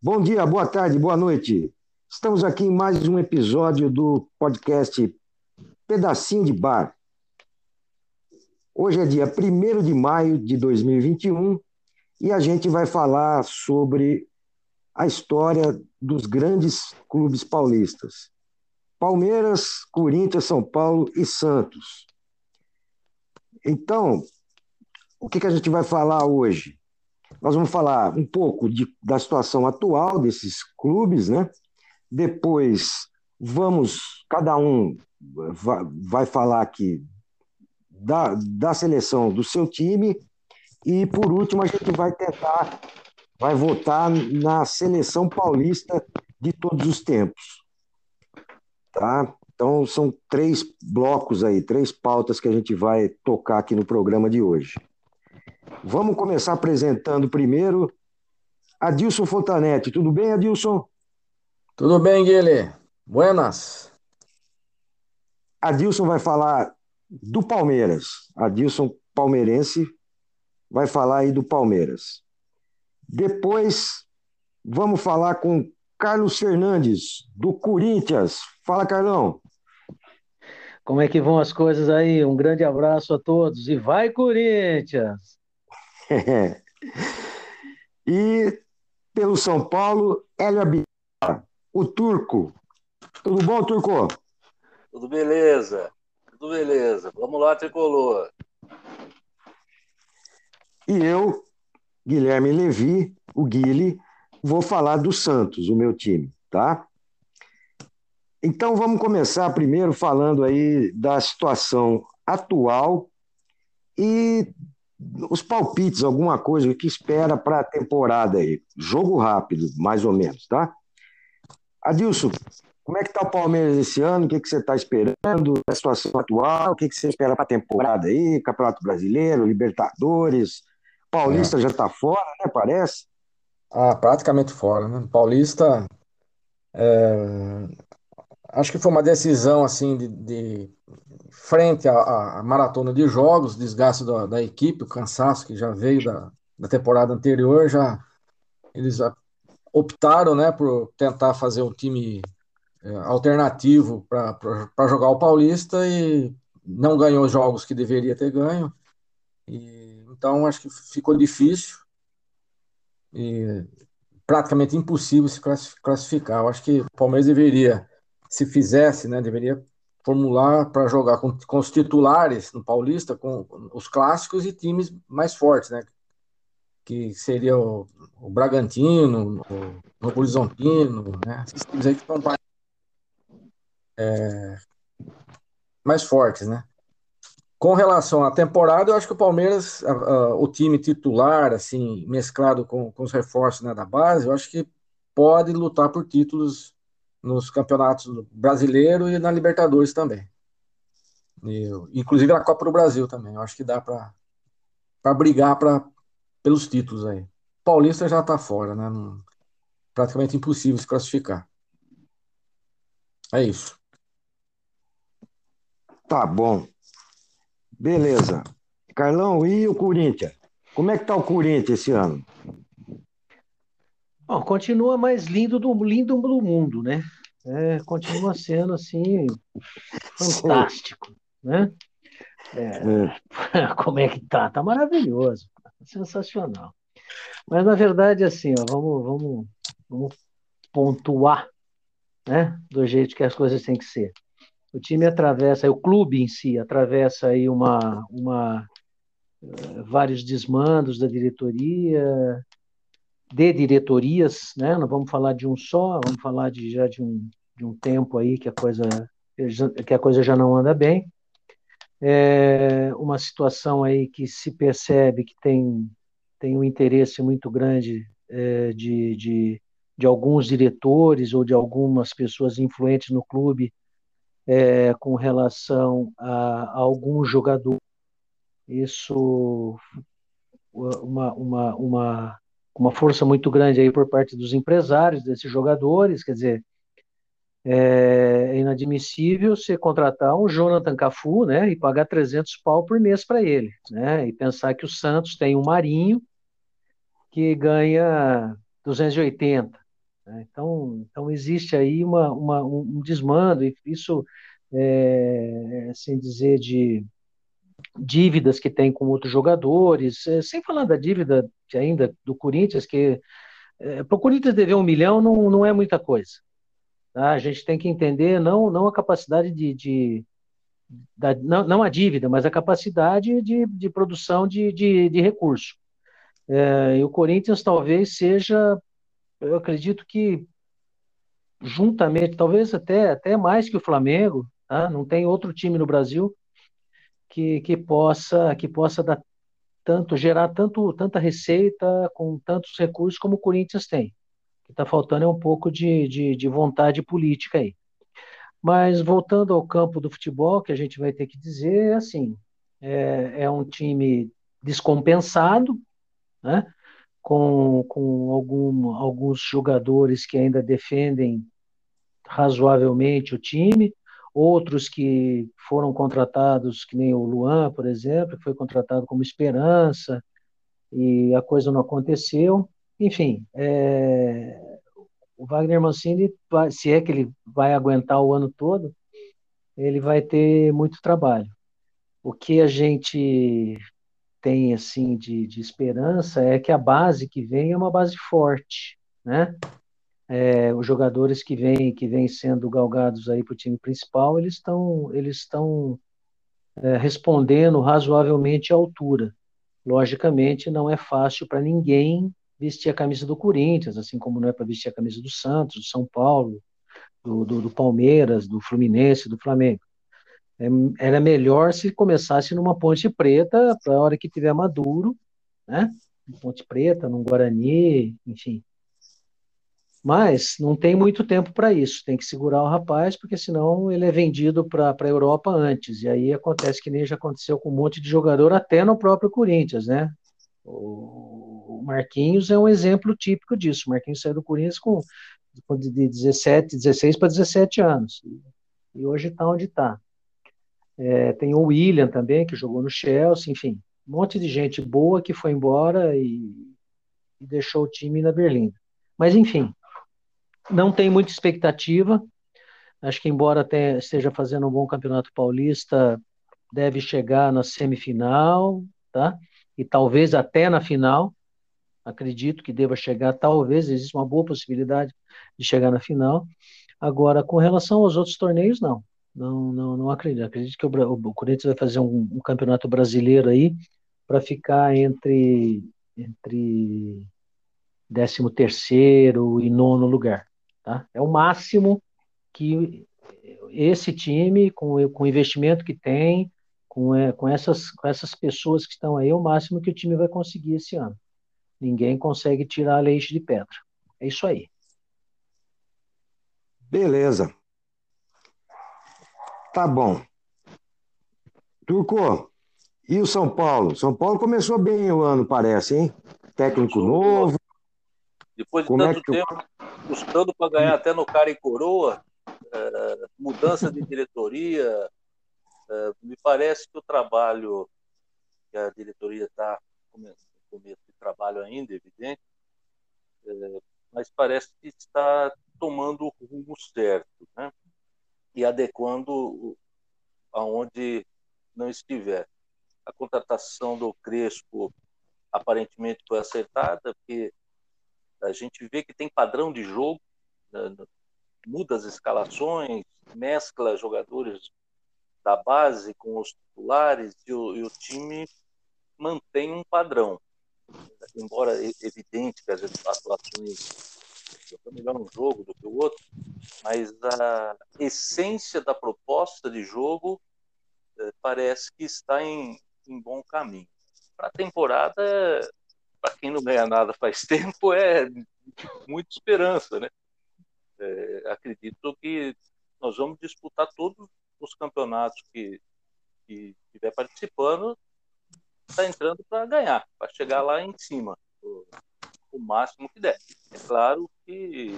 Bom dia, boa tarde, boa noite. Estamos aqui em mais um episódio do podcast Pedacinho de Bar. Hoje é dia 1 de maio de 2021 e a gente vai falar sobre a história dos grandes clubes paulistas. Palmeiras, Corinthians, São Paulo e Santos. Então, o que, que a gente vai falar hoje? Nós vamos falar um pouco de, da situação atual desses clubes, né? Depois vamos, cada um vai, vai falar aqui da, da seleção do seu time e por último a gente vai tentar, vai votar na seleção paulista de todos os tempos, tá? Então são três blocos aí, três pautas que a gente vai tocar aqui no programa de hoje. Vamos começar apresentando primeiro Adilson Fontanete. Tudo bem, Adilson? Tudo bem, Guilherme. Buenas. Adilson vai falar do Palmeiras. Adilson palmeirense vai falar aí do Palmeiras. Depois vamos falar com Carlos Fernandes, do Corinthians. Fala, Carlão. Como é que vão as coisas aí? Um grande abraço a todos e vai, Corinthians! e pelo São Paulo, Hélio Abidal, o Turco. Tudo bom, Turco? Tudo beleza, tudo beleza. Vamos lá, tricolor. E eu, Guilherme Levi, o Guile, vou falar do Santos, o meu time, tá? Então vamos começar primeiro falando aí da situação atual e os palpites, alguma coisa que espera para a temporada aí. Jogo rápido, mais ou menos, tá? Adilson, como é que tá o Palmeiras esse ano? O que, que você está esperando? A situação atual? O que, que você espera para a temporada aí? Campeonato Brasileiro, Libertadores? Paulista é. já está fora, né? Parece. Ah, praticamente fora, né? Paulista. É... Acho que foi uma decisão assim de, de frente à, à, maratona de jogos, desgaste da, da, equipe, o cansaço que já veio da, da temporada anterior, já eles optaram né, por tentar fazer um time é, alternativo para jogar o Paulista e não ganhou os jogos que deveria ter ganho. E, então acho que ficou difícil e praticamente impossível se classificar. Eu acho que o Palmeiras deveria, se fizesse, né, deveria formular para jogar com, com, os titulares no Paulista, com os clássicos e times mais fortes, né? Que seria o, o Bragantino, o Novo Horizontino, né? Esses times aí que estão mais, é, mais fortes, né? Com relação à temporada, eu acho que o Palmeiras, a, a, o time titular, assim, mesclado com, com os reforços né, da base, eu acho que pode lutar por títulos nos campeonatos brasileiro e na Libertadores também. E, inclusive na Copa do Brasil também. Eu acho que dá para brigar pra, pelos títulos aí. Paulista já está fora, né? Não, praticamente impossível se classificar. É isso. Tá bom. Beleza. Carlão, e o Corinthians? Como é que tá o Corinthians esse ano? Bom, continua mais lindo do lindo do mundo, né? É, continua sendo assim fantástico, né? É. Como é que tá? Tá maravilhoso, sensacional. Mas na verdade, assim, ó, vamos, vamos, vamos pontuar, né? Do jeito que as coisas têm que ser. O time atravessa, o clube em si atravessa aí uma, uma uh, vários desmandos da diretoria, de diretorias, né? Não vamos falar de um só, vamos falar de, já de um, de um tempo aí que a coisa que a coisa já não anda bem. É uma situação aí que se percebe que tem tem um interesse muito grande é, de, de, de alguns diretores ou de algumas pessoas influentes no clube é, com relação a, a algum jogador. Isso uma, uma, uma uma força muito grande aí por parte dos empresários desses jogadores, quer dizer, é inadmissível você contratar um Jonathan Cafu, né, e pagar 300 pau por mês para ele, né, e pensar que o Santos tem um Marinho que ganha 280, Né? Então, então existe aí uma, uma, um desmando, e isso, é, sem dizer de dívidas que tem com outros jogadores, é, sem falar da dívida ainda do Corinthians, que é, para o Corinthians dever um milhão não, não é muita coisa. Tá? A gente tem que entender não, não a capacidade de, de da, não, não, a dívida, mas a capacidade de, de produção de, de, de recurso. É, e o Corinthians talvez seja, eu acredito que juntamente, talvez até, até mais que o Flamengo, tá? não tem outro time no Brasil que, que possa que possa dar tanto gerar tanto tanta receita com tantos recursos como o Corinthians tem. O que está faltando é um pouco de, de, de vontade política aí. Mas voltando ao campo do futebol, que a gente vai ter que dizer é assim: é, é um time descompensado, né? com, com algum, alguns jogadores que ainda defendem razoavelmente o time, outros que foram contratados, que nem o Luan, por exemplo, que foi contratado como esperança, e a coisa não aconteceu. Enfim, é, o Wagner Mancini, se é que ele vai aguentar o ano todo, ele vai ter muito trabalho. O que a gente tem assim de, de esperança é que a base que vem é uma base forte, né? É, os jogadores que vêm que vêm sendo galgados aí para o time principal, eles estão eles estão é, respondendo razoavelmente à altura. Logicamente, não é fácil para ninguém vestir a camisa do Corinthians, assim como não é para vestir a camisa do Santos, do São Paulo, do, do, do Palmeiras, do Fluminense, do Flamengo. É, era melhor se começasse numa Ponte Preta, para a hora que tiver maduro, né? Ponte Preta, num Guarani, enfim. Mas não tem muito tempo para isso, tem que segurar o rapaz, porque senão ele é vendido para a Europa antes. E aí acontece que nem já aconteceu com um monte de jogador, até no próprio Corinthians, né? O Marquinhos é um exemplo típico disso. O Marquinhos saiu do Corinthians com de 17, 16 para 17 anos. E hoje está onde está. É, tem o William também, que jogou no Chelsea, enfim, um monte de gente boa que foi embora e, e deixou o time na Berlim. Mas, enfim, não tem muita expectativa. Acho que, embora até esteja fazendo um bom campeonato paulista, deve chegar na semifinal, tá? e talvez até na final. Acredito que deva chegar, talvez, existe uma boa possibilidade de chegar na final. Agora, com relação aos outros torneios, não. Não, não, não acredito. Acredito que o, o Corinthians vai fazer um, um campeonato brasileiro aí para ficar entre entre 13 terceiro e nono lugar. Tá? É o máximo que esse time, com, com o investimento que tem, com, é, com, essas, com essas pessoas que estão aí, é o máximo que o time vai conseguir esse ano. Ninguém consegue tirar leite de pedra. É isso aí. Beleza. Tá bom. Turco, e o São Paulo? São Paulo começou bem o ano, parece, hein? Técnico novo. Depois de Como é tanto é tempo, custando para ganhar até no cara e coroa, é, mudança de diretoria, é, me parece que o trabalho que a diretoria está começo de trabalho ainda, evidente, é, mas parece que está tomando o rumo certo, né? E adequando aonde não estiver. A contratação do Crespo aparentemente foi acertada, porque a gente vê que tem padrão de jogo, né? muda as escalações, mescla jogadores da base com os titulares e o, e o time mantém um padrão. Embora evidente que as atuações é melhor um jogo do que o outro, mas a essência da proposta de jogo é, parece que está em, em bom caminho. Para a temporada, para quem não ganha nada faz tempo, é muita esperança, né? É, acredito que nós vamos disputar todos os campeonatos que, que estiver participando, está entrando para ganhar, para chegar lá em cima, o, o, máximo que der. É claro que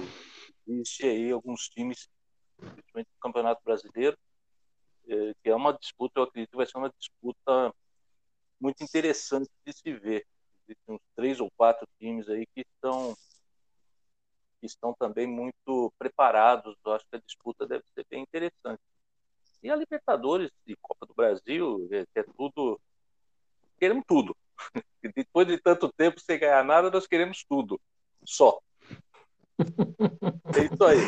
existe aí alguns times, principalmente no Campeonato Brasileiro, é, que é uma disputa, eu acredito que vai ser uma disputa muito interessante de se ver. Existem uns três ou quatro times aí que estão que estão também muito preparados. Eu acho que a disputa deve ser bem interessante. E a Libertadores e Copa do Brasil, é, é tudo. Queremos tudo. Depois de tanto tempo sem ganhar nada, nós queremos tudo. Só. É isso aí.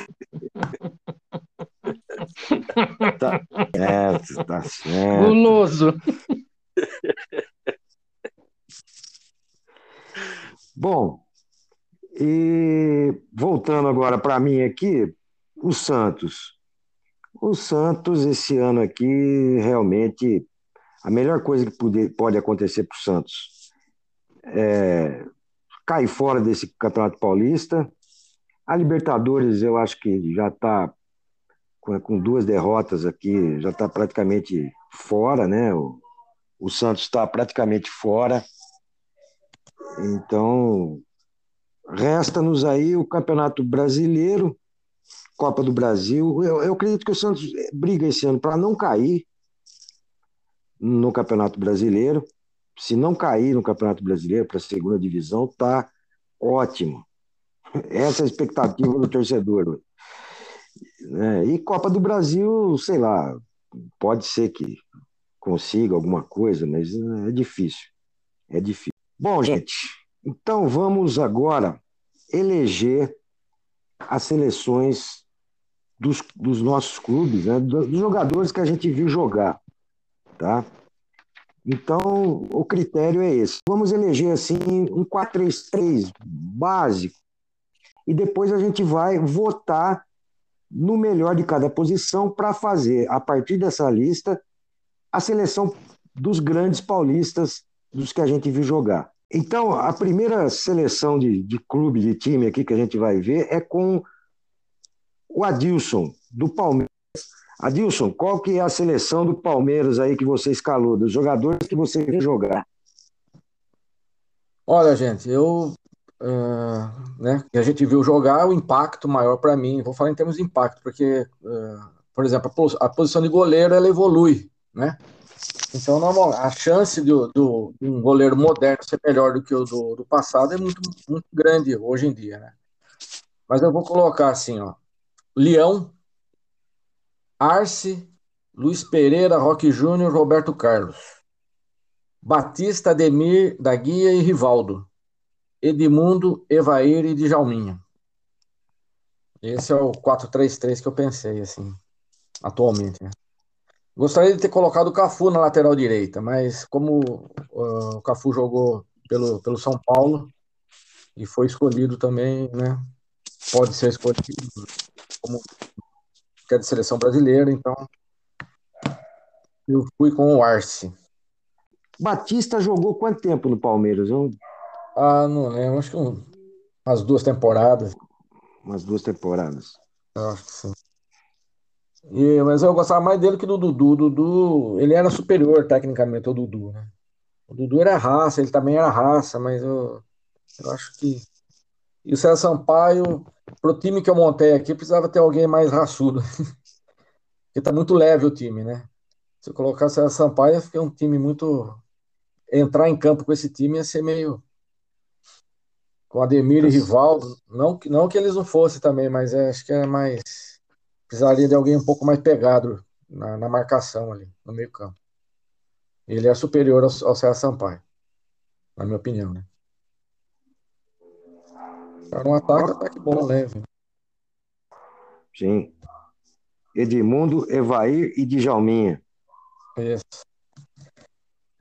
Tá certo, tá certo. Guloso. Bom, e voltando agora para mim aqui, o Santos. O Santos, esse ano aqui, realmente, a melhor coisa que pode, pode acontecer para o Santos é cair fora desse Campeonato Paulista. A Libertadores, eu acho que já está com, duas derrotas aqui, já está praticamente fora, né? O, o Santos está praticamente fora. Então, Resta-nos aí o Campeonato Brasileiro, Copa do Brasil. Eu, eu acredito que o Santos briga esse ano para não cair no Campeonato Brasileiro. Se não cair no Campeonato Brasileiro para a segunda divisão, tá ótimo. Essa é a expectativa do torcedor. É, e Copa do Brasil, sei lá, pode ser que consiga alguma coisa, mas é difícil. É difícil. Bom, gente, então vamos agora eleger as seleções dos, dos nossos clubes, né? dos jogadores que a gente viu jogar, tá? Então, o critério é esse. Vamos eleger assim um 4-3-3 básico e depois a gente vai votar no melhor de cada posição para fazer, a partir dessa lista, a seleção dos grandes paulistas, dos que a gente viu jogar. Então, a primeira seleção de, de clube, de time aqui que a gente vai ver é com o Adilson, do Palmeiras. Adilson, qual que é a seleção do Palmeiras aí que você escalou, dos jogadores que você vê jogar? Olha, gente, eu. Uh, né, a gente viu jogar, o impacto maior para mim, vou falar em termos de impacto, porque, uh, por exemplo, a, posição de goleiro ela evolui, né? Então, normal, a chance do, de um goleiro moderno ser melhor do que o do, do passado é muito, muito grande hoje em dia, né? Mas eu vou colocar assim, ó. Leão, Arce, Luiz Pereira, Roque Júnior, Roberto Carlos. Batista, Ademir, da Guia e Rivaldo. Edmundo, Evair e Djalminha. Esse é o 4-3-3 que eu pensei, assim, atualmente, né? Gostaria de ter colocado o Cafu na lateral direita, mas como uh, o Cafu jogou pelo, pelo São Paulo e foi escolhido também, né? Pode ser escolhido como que é de seleção brasileira, então eu fui com o Arce. Batista jogou quanto tempo no Palmeiras? Eu... Ah, não lembro, acho que um, umas duas temporadas. Umas duas temporadas. Eu acho que sim. E, mas eu gostava mais dele que do Dudu. O Dudu, ele era superior tecnicamente ao Dudu, né? O Dudu era raça, ele também era raça, mas eu, eu acho que. E o César Sampaio, pro time que eu montei aqui, precisava ter alguém mais raçudo. Porque tá muito leve o time, né? Se eu colocar o César Sampaio, fica um time muito. Entrar em campo com esse time ia ser meio. Com Ademir e Rivaldo. Não, não que eles não fossem também, mas é, acho que é mais precisaria de alguém um pouco mais pegado na, na marcação ali, no meio campo. Ele é superior ao, ao César Sampaio, na minha opinião, né? Para um ataque, ataque bom, leve. Sim. Edmundo, Evair e Djalminha. Isso.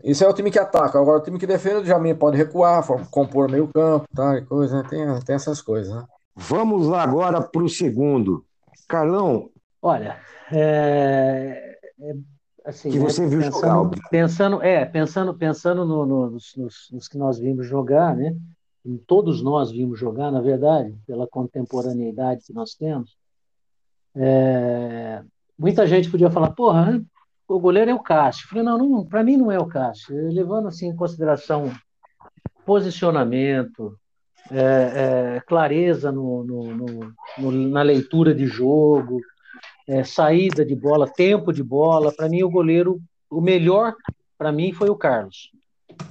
Isso é o time que ataca. Agora, o time que defende, o Djalminha pode recuar, compor meio campo, tá, e coisa, né? tem, tem essas coisas, né? Vamos lá agora para o segundo. Carlão. Olha, é, é, assim, que né, você viu pensando, jogar. Pensando, é, pensando, pensando no, no, nos, nos, nos, que nós vimos jogar, né? Todos nós vimos jogar, na verdade, pela contemporaneidade que nós temos. É, muita gente podia falar, porra, o goleiro é o Cássio. Eu falei, não, não para mim não é o Cássio. Levando assim em consideração posicionamento, é, é, clareza no, no, no, na leitura de jogo, é, saída de bola, tempo de bola. Para mim, o goleiro, o melhor para mim foi o Carlos,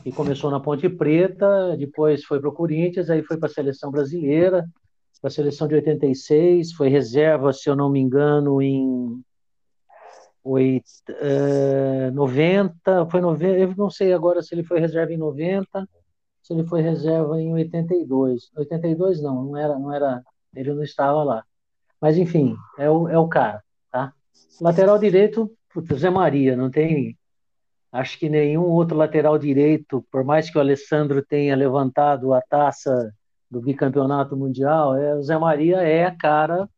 que começou na Ponte Preta, depois foi para o Corinthians, aí foi para a seleção brasileira, para a seleção de 86, foi reserva, se eu não me engano, em oit, uh, 90, foi 90, eu não sei agora se ele foi reserva em 90, se ele foi reserva em 82. 82 não, não era, não era, ele não estava lá. Mas enfim, é o, é o cara, tá? Lateral direito, putz, Zé Maria, não tem acho que nenhum outro lateral direito, por mais que o Alessandro tenha levantado a taça do bicampeonato mundial, é, o Zé Maria é a cara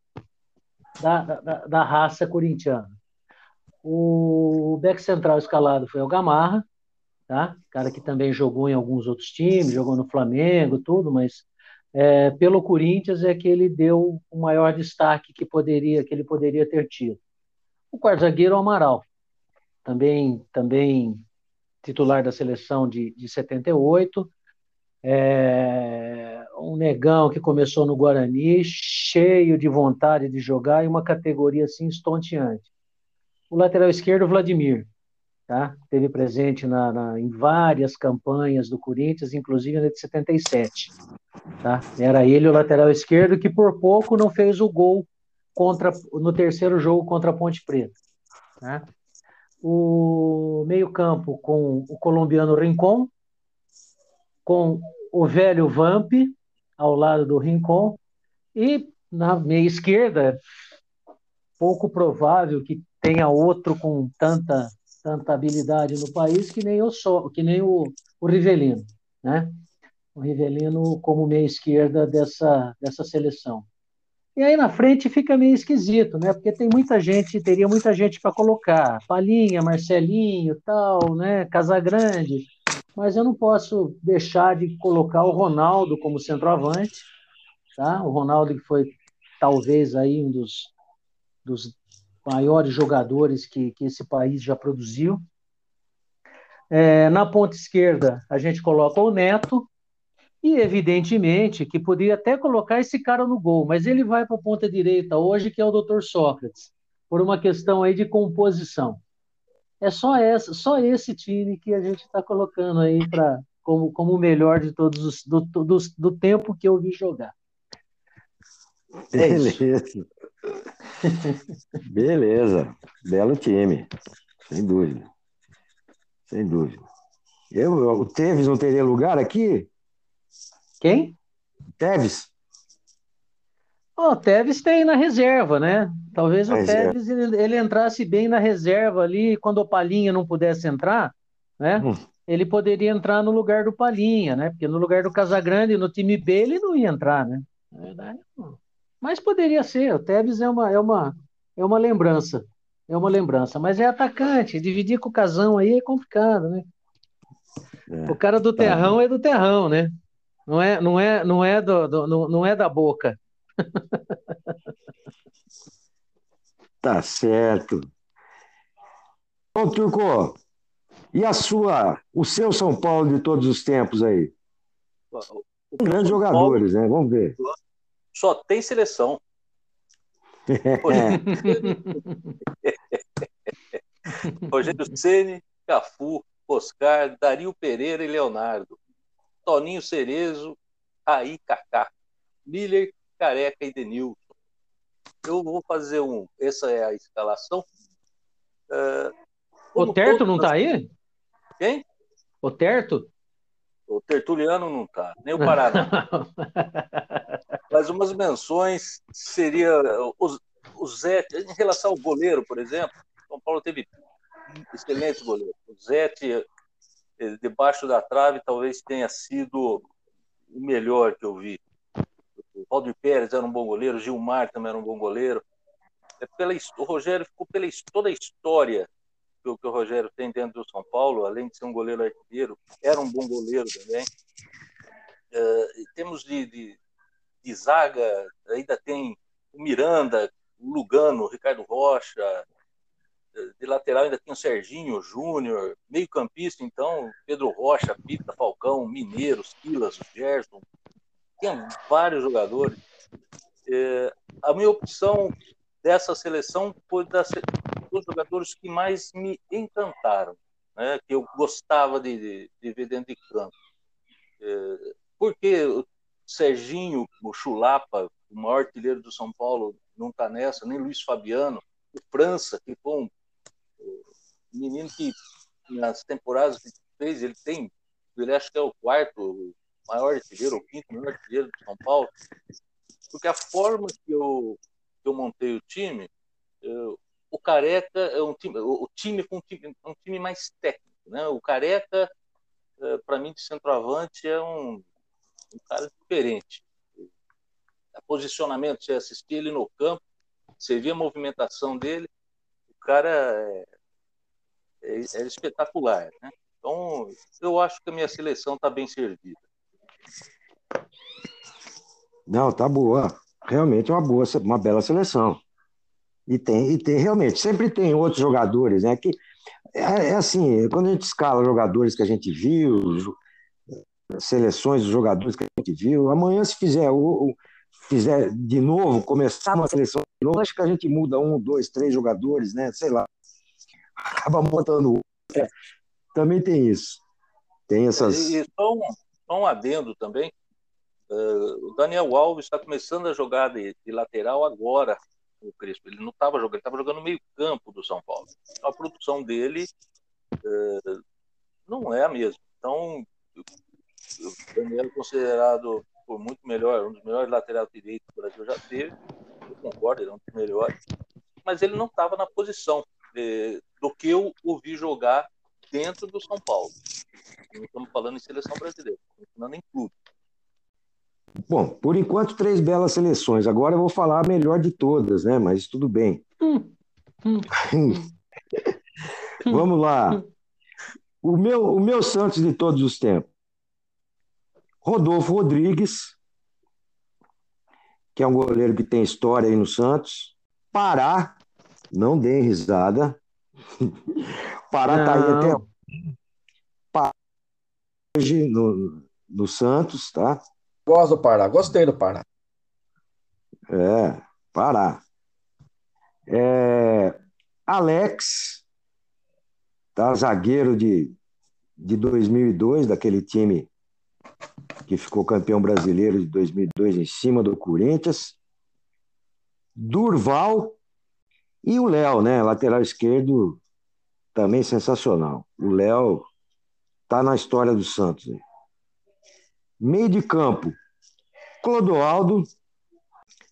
da, da, da raça corintiana. O back central escalado foi o Gamarra, tá? cara que também jogou em alguns outros times, jogou no Flamengo, tudo, mas é, pelo Corinthians é que ele deu o maior destaque que poderia que ele poderia ter tido. O quarto zagueiro, o Amaral, também também titular da seleção de, de 78, é, um negão que começou no Guarani, cheio de vontade de jogar e uma categoria assim estonteante. O lateral esquerdo, Vladimir, tá? Teve presente na, na, em várias campanhas do Corinthians, inclusive na de 77, tá? Era ele o lateral esquerdo que por pouco não fez o gol contra no terceiro jogo contra a Ponte Preta, tá? O meio-campo com o colombiano Rincon, com o velho Vamp ao lado do Rincon e na meia esquerda pouco provável que tenha outro com tanta tanta habilidade no país que nem o so, que nem o, o Rivelino, né? O Rivelino como meia esquerda dessa dessa seleção. E aí na frente fica meio esquisito, né? Porque tem muita gente, teria muita gente para colocar, Palinha, Marcelinho, tal, né? Casagrande mas eu não posso deixar de colocar o Ronaldo como centroavante, tá? O Ronaldo que foi talvez aí um dos, dos maiores jogadores que, que esse país já produziu. É, na ponta esquerda a gente coloca o Neto e evidentemente que poderia até colocar esse cara no gol, mas ele vai para a ponta direita hoje que é o Dr. Sócrates por uma questão aí de composição. É só essa, só esse time que a gente está colocando aí para como, como o melhor de todos os do, do, do tempo que eu vi jogar. É Beleza. Beleza. Belo time. Sem dúvida. Sem dúvida. Eu, o Teves não teria lugar aqui? Quem? Teves. O Tevez tem na reserva, né? Talvez o reserva. Tevez ele, ele, entrasse bem na reserva ali, quando o Palinha não pudesse entrar, né? Hum. Ele poderia entrar no lugar do Palinha, né? Porque no lugar do Casagrande, no time B, ele não ia entrar, né? Na verdade, não. Mas poderia ser. O Tevez é uma, é uma, é uma lembrança. É uma lembrança. Mas é atacante. Dividir com o Casão aí é complicado, né? É, o cara do tá. terrão é do terrão, né? Não é, não é, não é, do, do não é da boca. Tá certo. Bom, Turco, e a sua, o seu São Paulo de todos os tempos aí? O Grandes jogadores, Paulo, né? Vamos ver. Só tem seleção. Rogério Ceni, Cafu, Oscar, Dario Pereira e Leonardo. Toninho Cerezo, Aí Kaká. Miller, Careca e Denilson. Eu vou fazer um. Essa é a escalação. Uh, o Terto não está aí? Quem? O Terto? O Tertuliano não está, nem o Paraná. Mas umas menções seria o, o Zé, em relação ao goleiro, por exemplo, São Paulo teve excelentes goleiros. O Zé, eh, debaixo da trave, talvez tenha sido o melhor que eu vi. Valdir Pérez era um bom goleiro, Gilmar também era um bom goleiro. É pela, o Rogério ficou pela toda a história que o, que o Rogério tem dentro do São Paulo, além de ser um goleiro artilheiro, era um bom goleiro também. É, temos de, de, de, zaga, ainda tem o Miranda, o Lugano, o Ricardo Rocha. De lateral ainda tem o Serginho, Júnior. Meio campista, então, Pedro Rocha, Pita, Falcão, Mineiros, Silas, Gerson, tinha vários jogadores. É, a minha opção dessa seleção foi das, dos jogadores que mais me encantaram, né, que eu gostava de, de, de ver dentro de campo. É, porque Serginho, o Chulapa, o maior artilheiro do São Paulo, não está nessa, nem Luiz Fabiano, o França, que foi um menino que nas temporadas que fez, ele tem, ele acho que é o quarto maior artilheiro, o quinto maior artilheiro do São Paulo, porque a forma que eu, que eu montei o time, eu, o Careca é um time, o, time com um time, um time mais técnico, né? O Careca, é, para mim, de centroavante é um, um cara diferente. Posicionamento, você assistia ele no campo, você via a movimentação dele, o cara é, é, é espetacular, né? Então, eu acho que a minha seleção está bem servida. Não, tá boa. Realmente é uma boa, uma bela seleção. E tem, e tem realmente, sempre tem outros jogadores, né? Que é, é assim, quando a gente escala jogadores que a gente viu, seleções dos jogadores que a gente viu, amanhã se fizer o, fizer de novo, começar uma seleção de novo, acho que a gente muda um, dois, três jogadores, né? Sei lá. Acaba montando. É, também tem isso. Tem essas. E, e só, um, só um adendo também. Uh, o Daniel Alves está começando a jogar de, de, lateral agora, o Crespo. Ele não estava jogando, ele estava jogando meio-campo do São Paulo. A produção dele uh, não é a mesma. Então, o Daniel é considerado por muito melhor, um dos melhores laterais direitos que o Brasil já teve. Eu concordo, ele é um dos melhores. Mas ele não estava na posição de, do que eu ouvi jogar dentro do São Paulo. Não estamos falando em seleção brasileira, estamos falando em clube. Bom, por enquanto, três belas seleções. Agora eu vou falar a melhor de todas, né? Mas tudo bem. Hum, hum, Vamos lá. O meu, o meu Santos de todos os tempos. Rodolfo Rodrigues, que é um goleiro que tem história aí no Santos. Pará, não deem risada. Pará está aí até hoje no, no Santos, tá? Gosto do Pará, gostei do Pará. É, Pará. É, Alex, tá? zagueiro de, de 2002, daquele time que ficou campeão brasileiro de 2002 em cima do Corinthians. Durval e o Léo, né? Lateral esquerdo, também sensacional. O Léo tá na história do Santos. Né? Meio de campo, Clodoaldo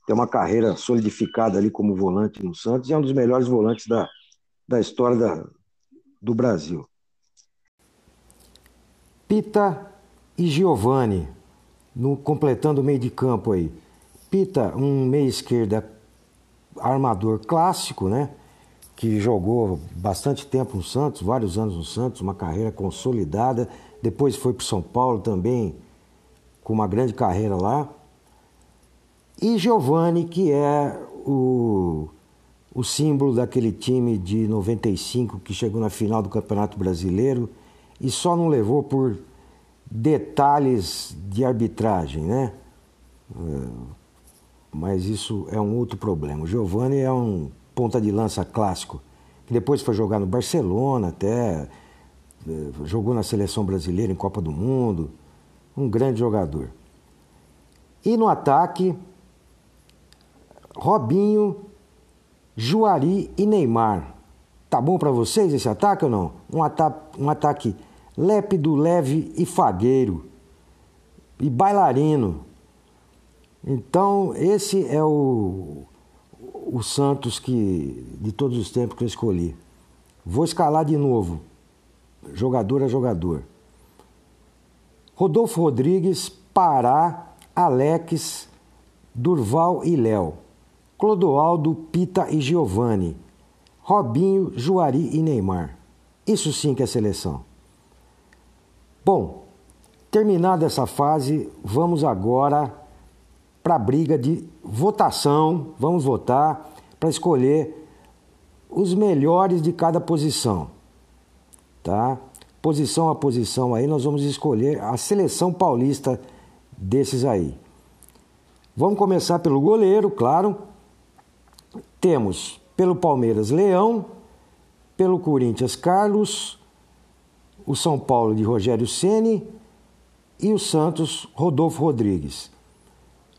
tem uma carreira solidificada ali como volante no Santos e é um dos melhores volantes da, da história da, do Brasil. Pita e Giovani, no, completando o meio de campo aí. Pita, um meia esquerda armador clássico, né? Que jogou bastante tempo no Santos, vários anos no Santos, uma carreira consolidada. Depois foi para São Paulo também, com uma grande carreira lá. E Giovani, que é o, o símbolo daquele time de 95 que chegou na final do Campeonato Brasileiro e só não levou por detalhes de arbitragem, né? É, mas isso é um outro problema. O Giovani é um ponta de lança clássico, que depois foi jogar no Barcelona até, é, jogou na seleção brasileira em Copa do Mundo, um grande jogador. E no ataque, Robinho, Juari e Neymar. Tá bom para vocês esse ataque ou não? Um, ata um ataque lépido, leve e fagueiro. E bailarino. Então, esse é o, o Santos que de todos os tempos que eu escolhi. Vou escalar de novo, jogador a jogador. Rodolfo Rodrigues, Pará, Alex, Durval e Léo. Clodoaldo, Pita e Giovanni. Robinho, Juari e Neymar. Isso sim que é seleção. Bom, terminada essa fase, vamos agora para a briga de votação. Vamos votar para escolher os melhores de cada posição. Tá? Posição a posição aí, nós vamos escolher a seleção paulista desses aí. Vamos começar pelo goleiro, claro. Temos pelo Palmeiras Leão, pelo Corinthians Carlos, o São Paulo de Rogério Ceni e o Santos Rodolfo Rodrigues.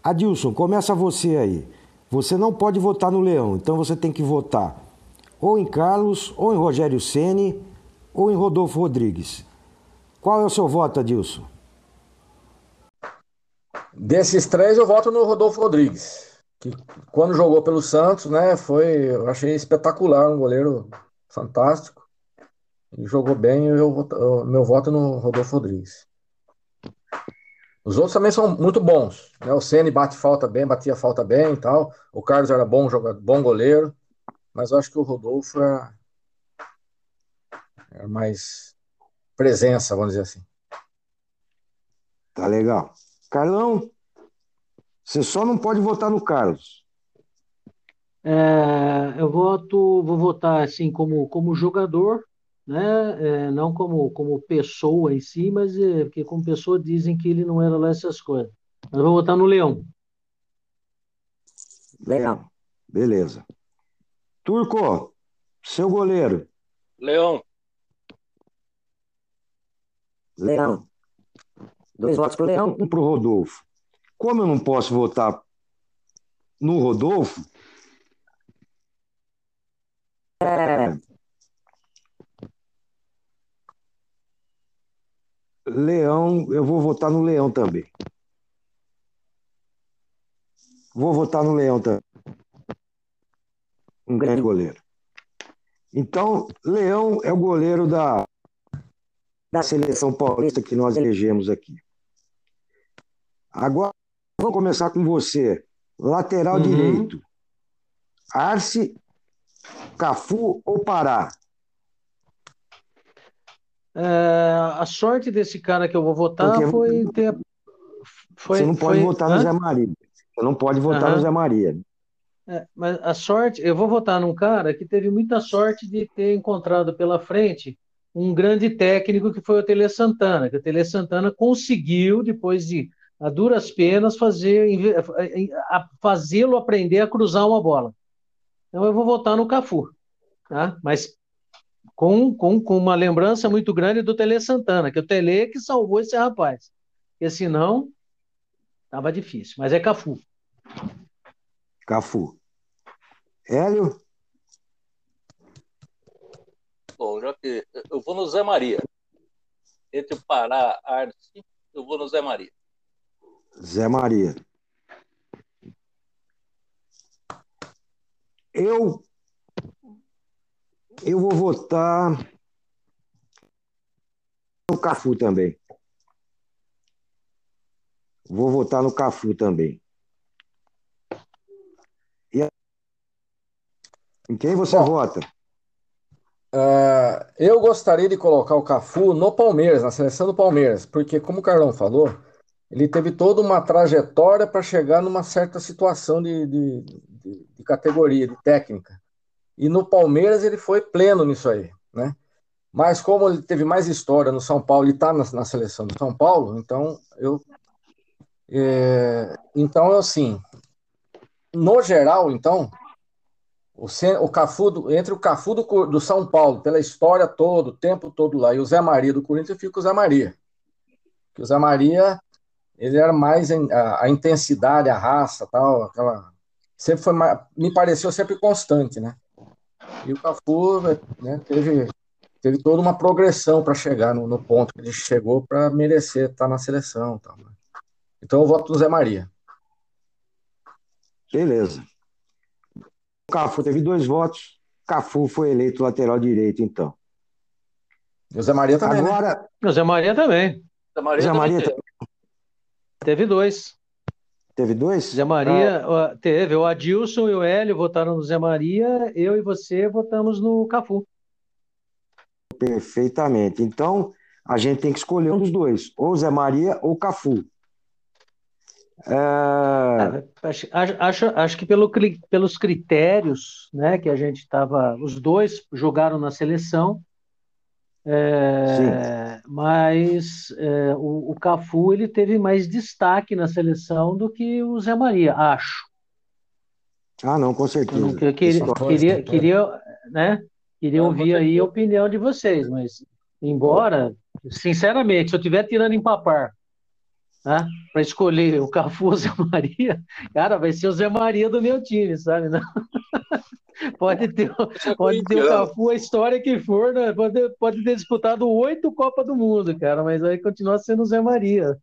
Adilson, começa você aí. Você não pode votar no Leão, então você tem que votar ou em Carlos, ou em Rogério Ceni, ou em Rodolfo Rodrigues. Qual é o seu voto, Adilson? Desses três, eu voto no Rodolfo Rodrigues, que quando jogou pelo Santos, né, foi, eu achei espetacular, um goleiro fantástico. E jogou bem, eu, eu, meu voto é no Rodolfo Rodrigues. Os outros também são muito bons. Né? O Ceni bate falta bem, batia falta bem e tal. O Carlos era bom jogador, bom goleiro, mas eu acho que o Rodolfo é, é mais presença, vamos dizer assim. Tá legal. Carlão, você só não pode votar no Carlos. É, eu voto, vou votar assim como, como jogador, né? É, não como, como pessoa em si, mas é, porque como pessoa dizem que ele não era lá essas coisas. Mas eu vou votar no Leão. Leão, beleza. Turco, seu goleiro. Leão. Leão. Dois votos para o Leão, um para o Rodolfo. Como eu não posso votar no Rodolfo, é... Leão, eu vou votar no Leão também. Vou votar no Leão também. Um grande goleiro. Então, Leão é o goleiro da, da seleção paulista que nós elegemos aqui. Agora, vamos começar com você. Lateral uhum. direito. Arce, Cafu ou Pará? É, a sorte desse cara que eu vou votar Porque foi ter. Foi, você não pode foi... votar no Zé Maria. Você não pode votar no Zé Maria. É, mas a sorte, eu vou votar num cara que teve muita sorte de ter encontrado pela frente um grande técnico que foi o Tele Santana, que o Tele Santana conseguiu, depois de a duras penas, fazer fazê-lo aprender a cruzar uma bola. Então eu vou votar no Cafu, tá? Mas com, com, com uma lembrança muito grande do Tele Santana, que o Tele que salvou esse rapaz. Porque senão estava difícil. Mas é Cafu. Cafu. Hélio? Bom, já que eu vou no Zé Maria. Entre o Pará, Arce, eu vou no Zé Maria. Zé Maria. Eu eu vou votar no Cafu também. Vou votar no Cafu também. E em quem você Bom, vota? Uh, eu gostaria de colocar o Cafu no Palmeiras, na seleção do Palmeiras, porque, como o Carlão falou, ele teve toda uma trajetória para chegar numa certa situação de, de, de, de categoria, de técnica. E no Palmeiras ele foi pleno nisso aí, né? Mas como ele teve mais história no São Paulo e está na, na, seleção do São Paulo, então eu é, então assim, no geral, então o, o Cafu do, entre o Cafu do, do, São Paulo pela história toda, o tempo todo lá e o Zé Maria do Corinthians, eu fico o Zé Maria. O Zé Maria ele era mais a, a intensidade, a raça, tal, aquela sempre foi me pareceu sempre constante, né? E o Cafu né, teve, teve toda uma progressão para chegar no, no, ponto que ele chegou para merecer estar na seleção. Tal, né? Então eu voto no Zé Maria. Beleza. O Cafu teve dois votos. Cafu foi eleito lateral direito, então. E o Zé Maria também. Né? Agora... Né? O Zé Maria também. Zé Maria, Zé Maria também. Teve dois. Teve dois? Zé Maria ah. teve. O Adilson e o Hélio votaram no Zé Maria, eu e você votamos no Cafu. Perfeitamente. Então, a gente tem que escolher um dos dois, ou Zé Maria ou Cafu. É... Ah, acho, acho, acho que pelo, pelos critérios né, que a gente estava. Os dois jogaram na seleção, é, mas é, o, o, Cafu ele teve mais destaque na seleção do que o Zé Maria, acho. Ah, não, com certeza. Eu, eu queria, queria, queria, né, queria ouvir aí a opinião de vocês, mas embora, sinceramente, se eu estiver tirando em papar né? para escolher o Cafu ou o Zé Maria, cara, vai ser o Zé Maria do meu time, sabe? Não? Pode ter, pode ter o Cafu a história que for, né? pode, pode ter disputado oito Copa do Mundo, cara, mas aí continua sendo o Zé Maria.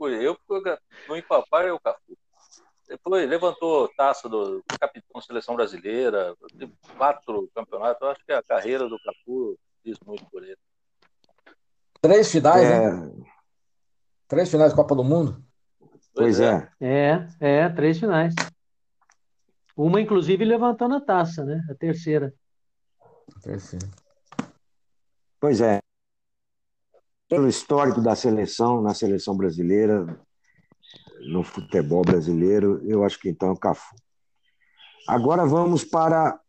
Eu, no empapar, é o Cafu. Depois levantou taça do capitão da seleção brasileira, quatro campeonatos. Eu acho que a carreira do Cafu diz muito por ele. Três finais, é... né? Três finais da Copa do Mundo? Pois é. É, é, três finais. Uma, inclusive, levantando a taça, né? A terceira. A terceira. Pois é. Pelo histórico da seleção, na seleção brasileira, no futebol brasileiro, eu acho que então é o Cafu. Agora vamos para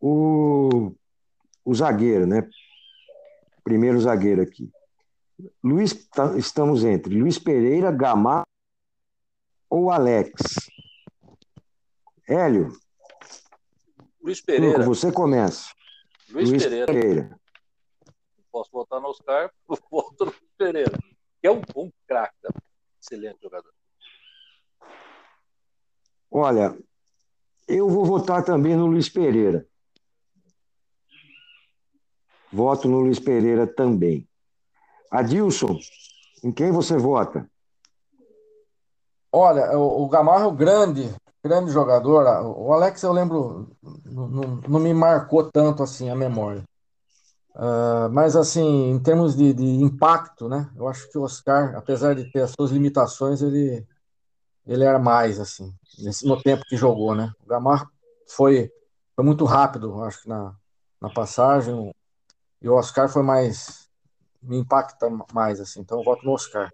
o, o zagueiro, né? Primeiro zagueiro aqui. Luiz, tá, estamos entre Luiz Pereira, Gamar ou Alex? Hélio. Luiz Pereira. você começa. Luiz, Luiz Pereira. Pereira. Posso votar no Oscar, voto no Luiz Pereira. Que é um bom craque, excelente jogador. Olha, eu vou votar também no Luiz Pereira. Voto no Luiz Pereira também. Adilson, em quem você vota? Olha, o, o Gamarra é o grande, grande jogador. O Alex, eu lembro, não, não me marcou tanto assim a memória. Uh, mas, assim, em termos de, de, impacto, né? Eu acho que o Oscar, apesar de ter as suas limitações, ele, ele era mais, assim, nesse, no tempo que jogou, né? O Gamarra foi, foi muito rápido, acho que na, na passagem, e o Oscar foi mais me impacta mais, assim. Então eu voto no Oscar.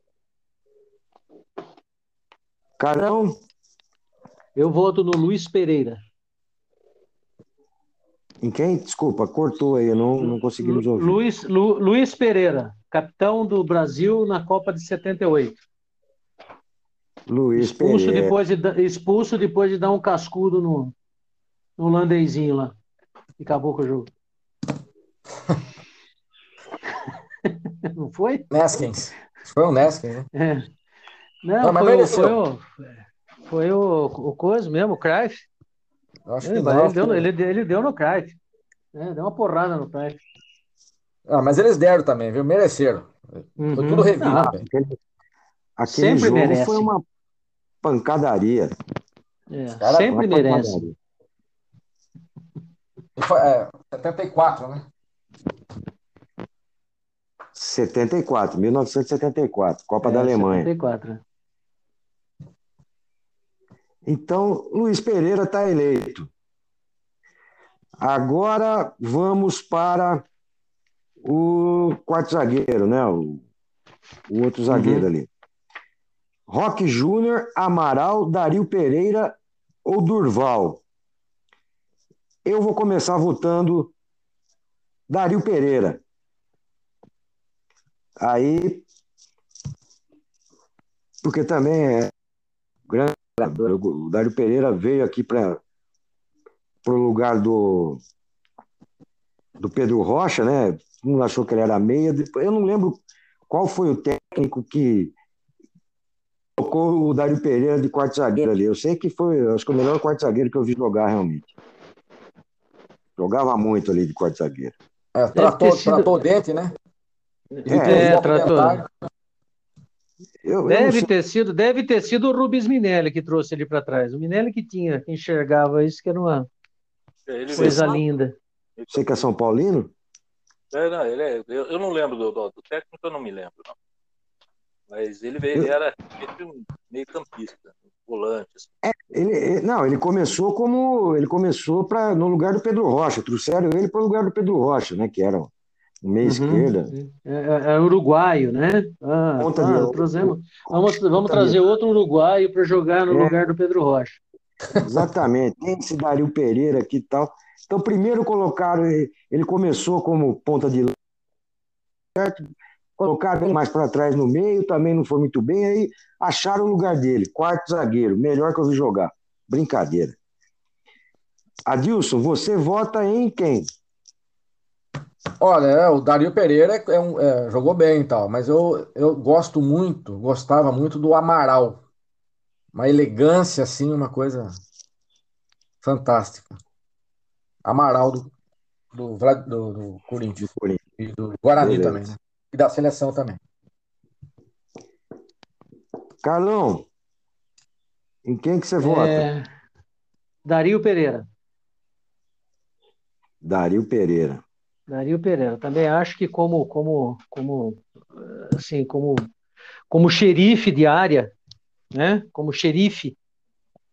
Carão? Eu voto no Luiz Pereira. Em quem? Desculpa, cortou aí, eu não, não consegui nos ouvir. Luiz, Lu, Luiz Pereira, capitão do Brasil na Copa de 78. Luiz expulso Pereira. Depois de, expulso depois de dar um cascudo no, no holandesinho lá. E acabou com o jogo. Não foi? Neskins. Foi o Neskins, né? É. Não, não foi, foi, o, foi o, o coisa mesmo, o Cruyff. Acho que não, ele, deu, ele, ele deu no Cruyff. É, deu uma porrada no Cruyff. Ah, mas eles deram também, viu? Mereceram. Uhum. Foi tudo revido. Ah, aquele, aquele jogo merece. foi uma pancadaria. É, Cara, sempre merece. Foi, é, 74, né? 74, 1974, Copa é, da Alemanha. 74. Então, Luiz Pereira está eleito. Agora vamos para o quarto zagueiro, né? O, o outro zagueiro uhum. ali. Roque Júnior, Amaral, Dario Pereira ou Durval? Eu vou começar votando Dario Pereira. Aí, porque também é o Dário Pereira veio aqui para o lugar do, do Pedro Rocha, né? Todo mundo achou que ele era meia. Eu não lembro qual foi o técnico que colocou o Dário Pereira de quarto zagueiro ali. Eu sei que foi, acho que o melhor quarto zagueiro que eu vi jogar realmente. Jogava muito ali de quarto zagueiro. É, tratou, sido... tratou dente, né? É, é tratou. Eu, deve eu ter sido, deve ter sido o Rubens Minelli que trouxe ele para trás. O Minelli que tinha, que enxergava isso que era uma ele coisa linda. Você que é São Paulino? É, não, ele é, eu, eu não lembro do, do, do, técnico, eu não me lembro, não. Mas ele veio, ele era meio campista, volante. Assim. É, ele, não, ele começou como ele começou para no lugar do Pedro Rocha. Trouxeram ele para o lugar do Pedro Rocha, né? Que era meia uhum. esquerda. É, é, é, uruguaio, né? Ah, Ponta ah, de... trazemos, vamos vamos trazer outro uruguaio para jogar no é. lugar do Pedro Rocha. Exatamente. Tem esse Dario Pereira aqui e tal. Então, primeiro colocaram, ele começou como ponta de certo? Colocaram mais para trás no meio, também não foi muito bem, aí acharam o lugar dele, quarto zagueiro, melhor que eu vi jogar. Brincadeira. Adilson, você vota em quem? Olha, é, o Dario Pereira é um, é, jogou bem e tal, mas eu, eu gosto muito, gostava muito do Amaral. Uma elegância, assim, uma coisa fantástica. Amaral do, do, do, do Corinthians. Do Corinthians. E do Guarani Beleza. também, né? E da seleção também. Carlão, em quem que você vota? É... Dario Pereira. Dario Pereira. Dario Pereira. Também acho que como como como assim como como xerife de área, né? Como xerife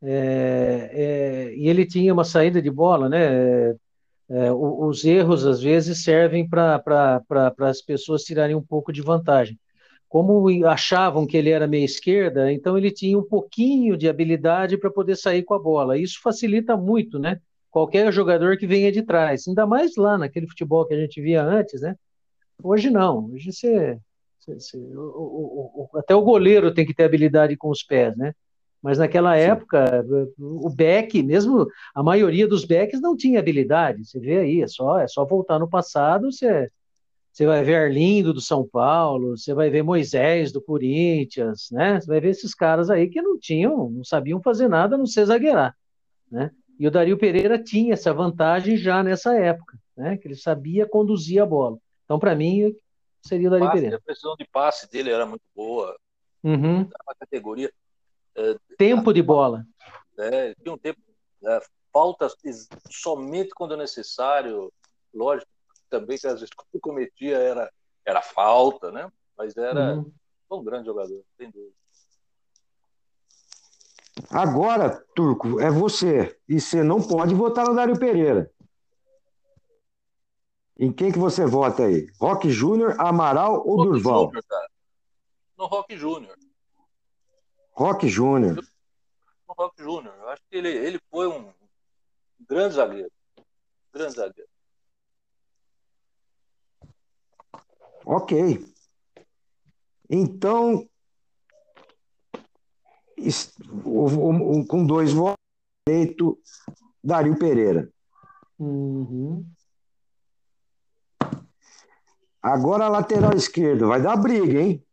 é, é, e ele tinha uma saída de bola, né? É, os erros às vezes servem para as pessoas tirarem um pouco de vantagem. Como achavam que ele era meia esquerda, então ele tinha um pouquinho de habilidade para poder sair com a bola. Isso facilita muito, né? Qualquer jogador que venha de trás, ainda mais lá naquele futebol que a gente via antes, né? Hoje não. Hoje você, você, você o, o, o, até o goleiro tem que ter habilidade com os pés, né? Mas naquela Sim. época, o back, mesmo a maioria dos backs não tinha habilidade. Você vê aí, é só, é só voltar no passado, você, você vai ver Arlindo do São Paulo, você vai ver Moisés do Corinthians, né? Você vai ver esses caras aí que não tinham, não sabiam fazer nada a não ser zagueirar, né? E o Dario Pereira tinha essa vantagem já nessa época, né? Que ele sabia conduzir a bola. Então, para mim, seria o Dario passe, Pereira. A precisão de passe dele era muito boa. Uhum. Categoria. É, tempo de bola. É, tinha um tempo. É, falta somente quando é necessário. Lógico, também que às vezes que cometia era, era falta, né? Mas era uhum. um grande jogador, sem dúvida. Agora, Turco, é você. E você não pode votar no Dário Pereira. Em quem que você vota aí? Rock Júnior, Amaral ou Rock Durval? Júnior, cara. No Rock Júnior. Rock Júnior. No Rock Júnior. Eu acho que ele, ele foi um grande zagueiro. Grande zagueiro. Ok. Então, com dois votos, eleito Dario Pereira. Uhum. Agora a lateral esquerda. Vai dar briga, hein?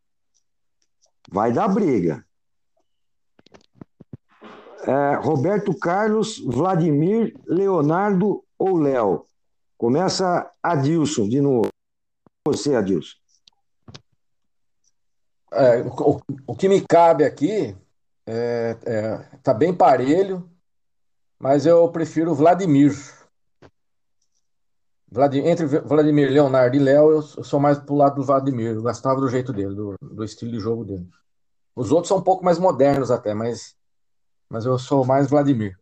Vai dar briga. É, Roberto Carlos, Vladimir, Leonardo ou Léo? Começa Adilson de novo. Você, Adilson. É, o, o, que me cabe aqui é, é, tá bem parelho, mas eu prefiro Vladimir. Vladimir entre Vladimir, Leonardo e Léo, eu, sou mais pro lado do Vladimir. Eu gostava do jeito dele, do, do estilo de jogo dele. Os outros são um pouco mais modernos até, mas, mas eu sou mais Vladimir.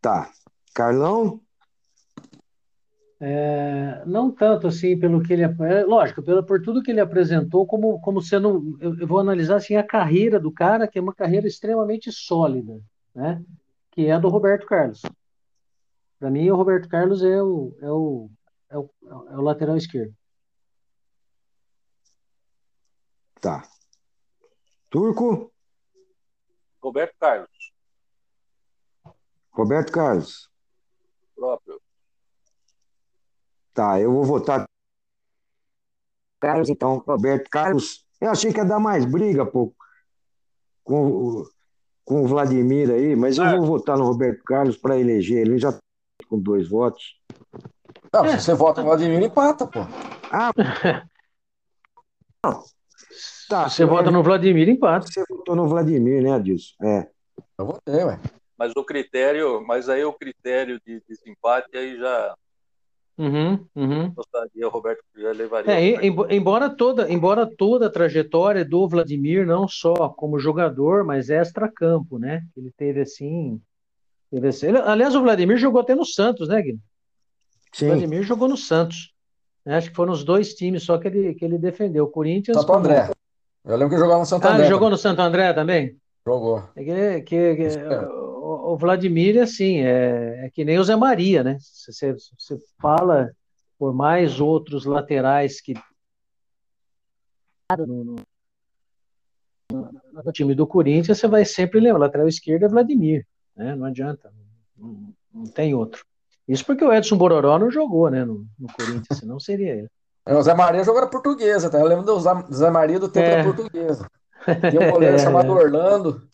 Tá. Carlão? É, não tanto assim pelo que ele é, lógico pelo, por tudo que ele apresentou como, como sendo eu, eu, vou analisar assim a carreira do cara que é uma carreira extremamente sólida né que é a do Roberto Carlos. Para mim o Roberto Carlos é o, é o, é o, é o lateral esquerdo. Tá. Turco? Roberto Carlos. Roberto Carlos próprio Tá, eu vou votar. Carlos, então, Roberto Carlos. Eu achei que ia dar mais briga, pô, com, com o Vladimir aí, mas eu vou votar no Roberto Carlos para eleger. Ele já tá com dois votos. Não, se você vota no Vladimir, empata, pô. Ah, Tá, você vota no Vladimir, empata. Você votou no Vladimir, né, Adilson? É. Eu votei, ué. Mas o critério, mas aí o critério de desempate aí já Uhum, uhum. Gostaria, o Roberto já levaria. É, embora toda, embora toda a trajetória do Vladimir, não só como jogador, mas extra-campo, né? Ele teve assim. Teve assim ele, aliás, o Vladimir jogou até no Santos, né, Guilherme? Sim. O Vladimir jogou no Santos. Né? Acho que foram os dois times só que ele, que ele defendeu. O Corinthians. Santo André. Eu lembro que jogava no Santo ah, André. Ah, jogou no Santo André também? Jogou. É que, que, que o Vladimir, assim, é, é, que nem o Zé Maria, né? Você, você fala por mais outros laterais que no, no, no, time do Corinthians, você vai sempre lembrar, lateral esquerdo é Vladimir, né? Não adianta, não, não tem outro. Isso porque o Edson Bororó não jogou, né, no, no Corinthians, senão seria ele. É, o Zé Maria jogou na portuguesa, tá? Eu lembro do Zé Maria do tempo é. da portuguesa. Tinha um goleiro é. chamado Orlando,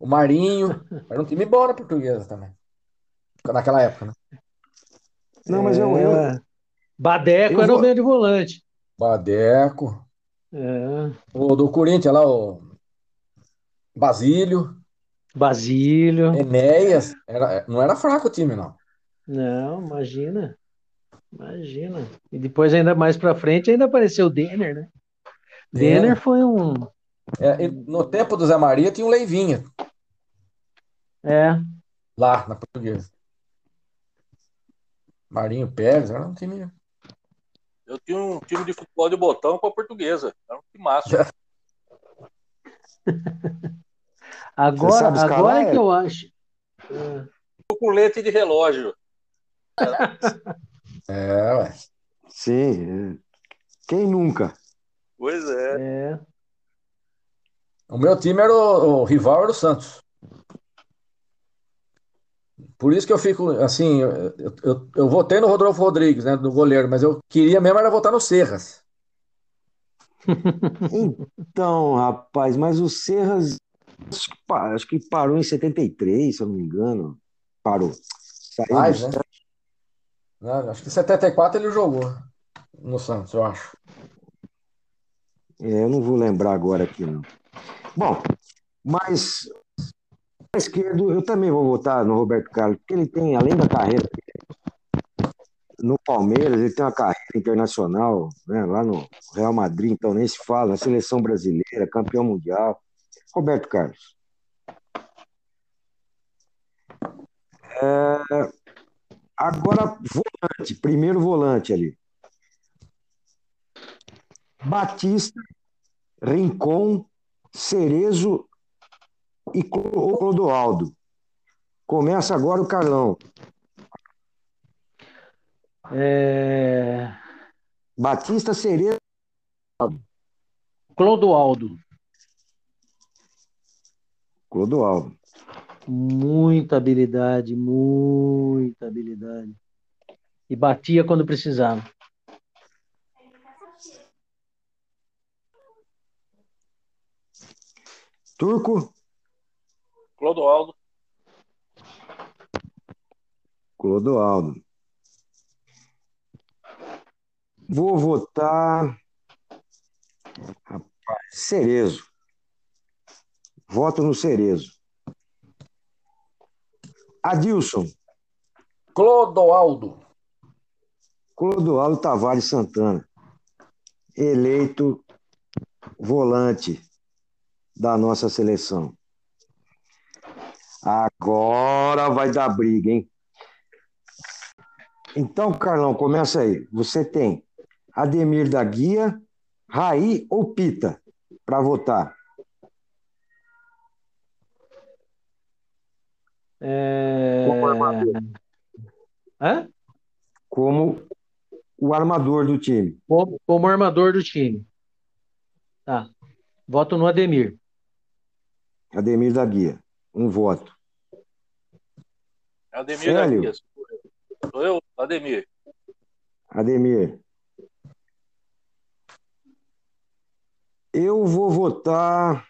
o Marinho. Era um time bom na portuguesa também. Naquela época, né? Não, mas eu. eu... É. Badeco eu era vou... o meio de volante. Badeco. É. O do Corinthians lá, o Basílio. Basílio. Enéas. Era, não era fraco o time, não. Não, imagina. Imagina. E depois, ainda mais pra frente, ainda apareceu o Denner, né? É. Denner foi um. É, no tempo do Zé Maria tinha um Leivinha. É. Lá, na portuguesa. Marinho Pérez, era um time. Eu tinha um time de futebol de botão com a portuguesa. Era um time massa. agora agora é que eu acho. Com leite de relógio. É, ué. Sim. É. Quem nunca? Pois é. é. O meu time era o, o rival era o Santos. Por isso que eu fico assim, eu, eu, eu votei no Rodolfo Rodrigues, né, no goleiro, mas eu queria mesmo era votar no Serras. Então, rapaz, mas o Serras acho que parou em 73, se eu não me engano. Parou. Saiu Mais, né? Não, acho que em 74 ele jogou no Santos, eu acho. É, eu não vou lembrar agora aqui, não. Bom, mas esquerdo, eu também vou votar no Roberto Carlos, porque ele tem, além da carreira no Palmeiras, ele tem uma carreira internacional, né, lá no Real Madrid, então nem se fala, na seleção brasileira, campeão mundial. Roberto Carlos. É, Agora, volante, primeiro volante ali. Batista, Rincon, Cerezo e Clodoaldo. Começa agora o Carlão. É... Batista, Cerezo. Clodoaldo. Clodoaldo. Muita habilidade, muita habilidade. E batia quando precisava. Turco? Clodoaldo. Clodoaldo. Vou votar. Rapaz, Cerezo. Voto no Cerezo. Adilson. Clodoaldo. Clodoaldo Tavares Santana. Eleito volante da nossa seleção. Agora vai dar briga, hein? Então, Carlão, começa aí. Você tem Ademir da Guia, Raí ou Pita para votar? É... Como armador. Hã? Como o armador do time. Como, como armador do time. Tá. Voto no Ademir. Ademir da Guia. Um voto. Ademir Célio. da Guia. Sou eu, Ademir. Ademir. Eu vou votar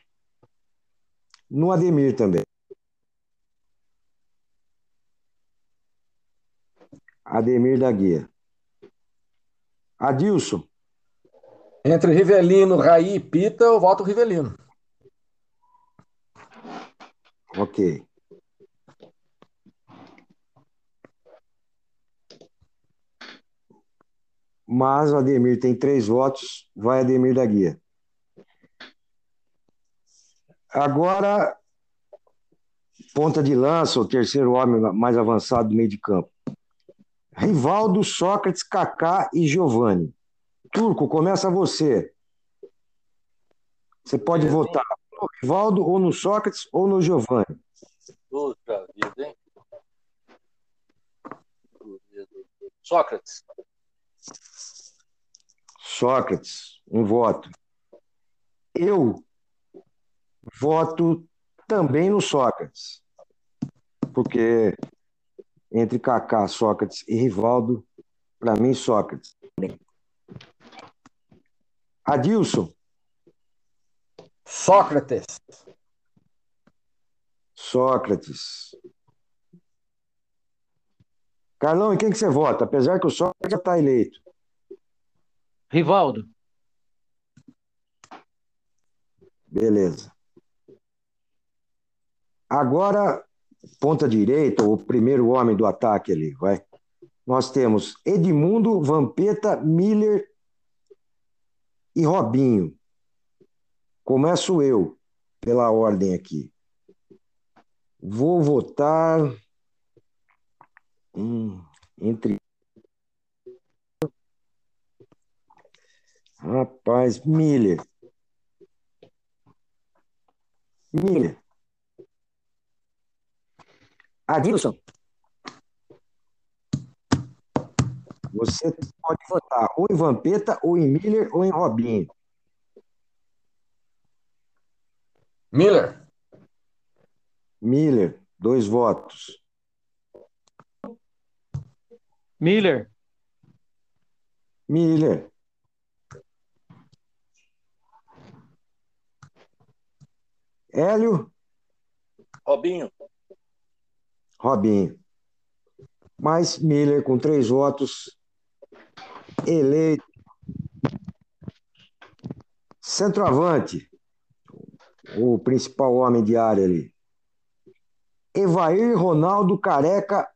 no Ademir também. Ademir da Guia. Adilson. Entre Rivelino, Raí e Pita, eu voto Rivelino. Ok. Mas o Ademir tem três votos, vai Ademir da Guia. Agora, ponta de lança, o terceiro homem mais avançado do meio de campo. Rivaldo, Sócrates, Kaká e Giovanni. Turco, começa você. Você pode votar no Rivaldo, ou no Sócrates, ou no Giovanni. Puta vida, hein? Sócrates. Sócrates, um voto. Eu voto também no Sócrates, porque entre Kaká, Sócrates e Rivaldo, para mim, Sócrates. Adilson. Sócrates. Sócrates. Carlão, em quem que você vota? Apesar que o Sócrates já está eleito. Rivaldo. Beleza. Agora, ponta direita, o primeiro homem do ataque ali, vai. Nós temos Edmundo, Vampeta, Miller e Robinho. Começo eu, pela ordem aqui. Vou votar hum, entre. Rapaz, Miller. Miller. Adilson. Você pode votar ou em Vampeta, ou em Miller, ou em Robinho. Miller. Miller, dois votos. Miller. Miller. Hélio. Robinho. Robinho. Mais Miller com três votos. Eleito. Centroavante. O principal homem de área ali. Evair Ronaldo Careca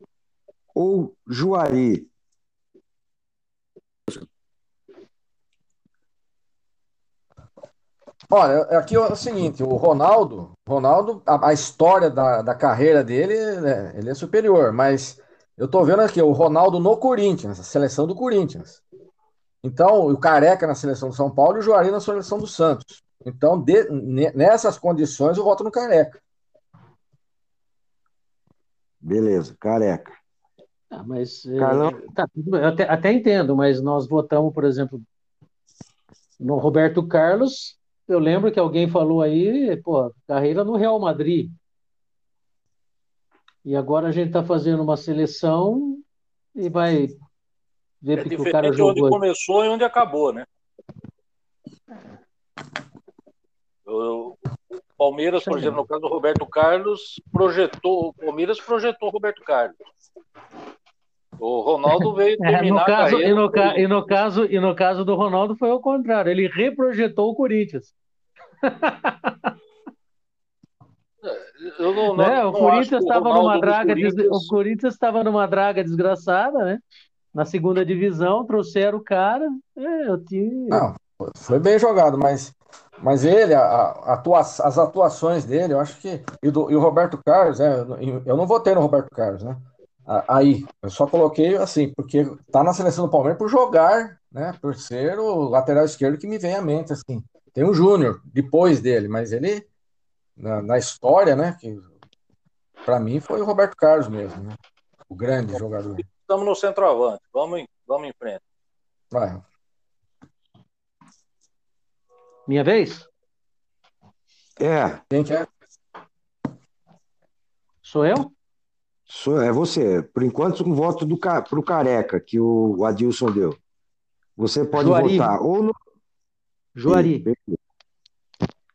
ou Juari? Olha, aqui é o seguinte, o Ronaldo, Ronaldo, a, a história da, da carreira dele, né, ele é superior, mas eu tô vendo aqui o Ronaldo no Corinthians, a seleção do Corinthians. Então, o Careca na seleção do São Paulo e o Juari na seleção do Santos. Então, de, nessas condições, eu voto no Careca. Beleza, Careca. Ah, mas é, Carlão... tá, eu até, até entendo, mas nós votamos, por exemplo, no Roberto Carlos eu lembro que alguém falou aí, pô, carreira no Real Madrid. E agora a gente está fazendo uma seleção e vai ver é que o cara jogou. onde começou e onde acabou, né? O Palmeiras, por exemplo, no caso do Roberto Carlos, projetou, o Palmeiras projetou o Roberto Carlos. O Ronaldo veio terminar é, no caso, e, no, ca, e, no caso, e no caso do Ronaldo foi o contrário, ele reprojetou o Corinthians. Eu não, né? não, o Corinthians estava numa draga, Corinthians... o Corinthians estava numa draga desgraçada, né? Na segunda divisão, trouxeram o cara. É, eu tinha... Não, foi bem jogado, mas, mas ele, a, a atua, as atuações dele, eu acho que. E, do, e o Roberto Carlos, é, eu não votei no Roberto Carlos, né? Aí, eu só coloquei assim, porque tá na seleção do Palmeiras por jogar, né? Por ser o lateral esquerdo que me vem à mente, assim. Tem o Júnior depois dele, mas ele, na, na história, né? Que para mim foi o Roberto Carlos mesmo, né? O grande jogador. Estamos no centroavante, vamos em, vamos em frente. Vai. Minha vez? É. Quem que é? Sou eu? É você. Por enquanto, um voto para o Careca, que o Adilson deu. Você pode Juari. votar ou no. Juari.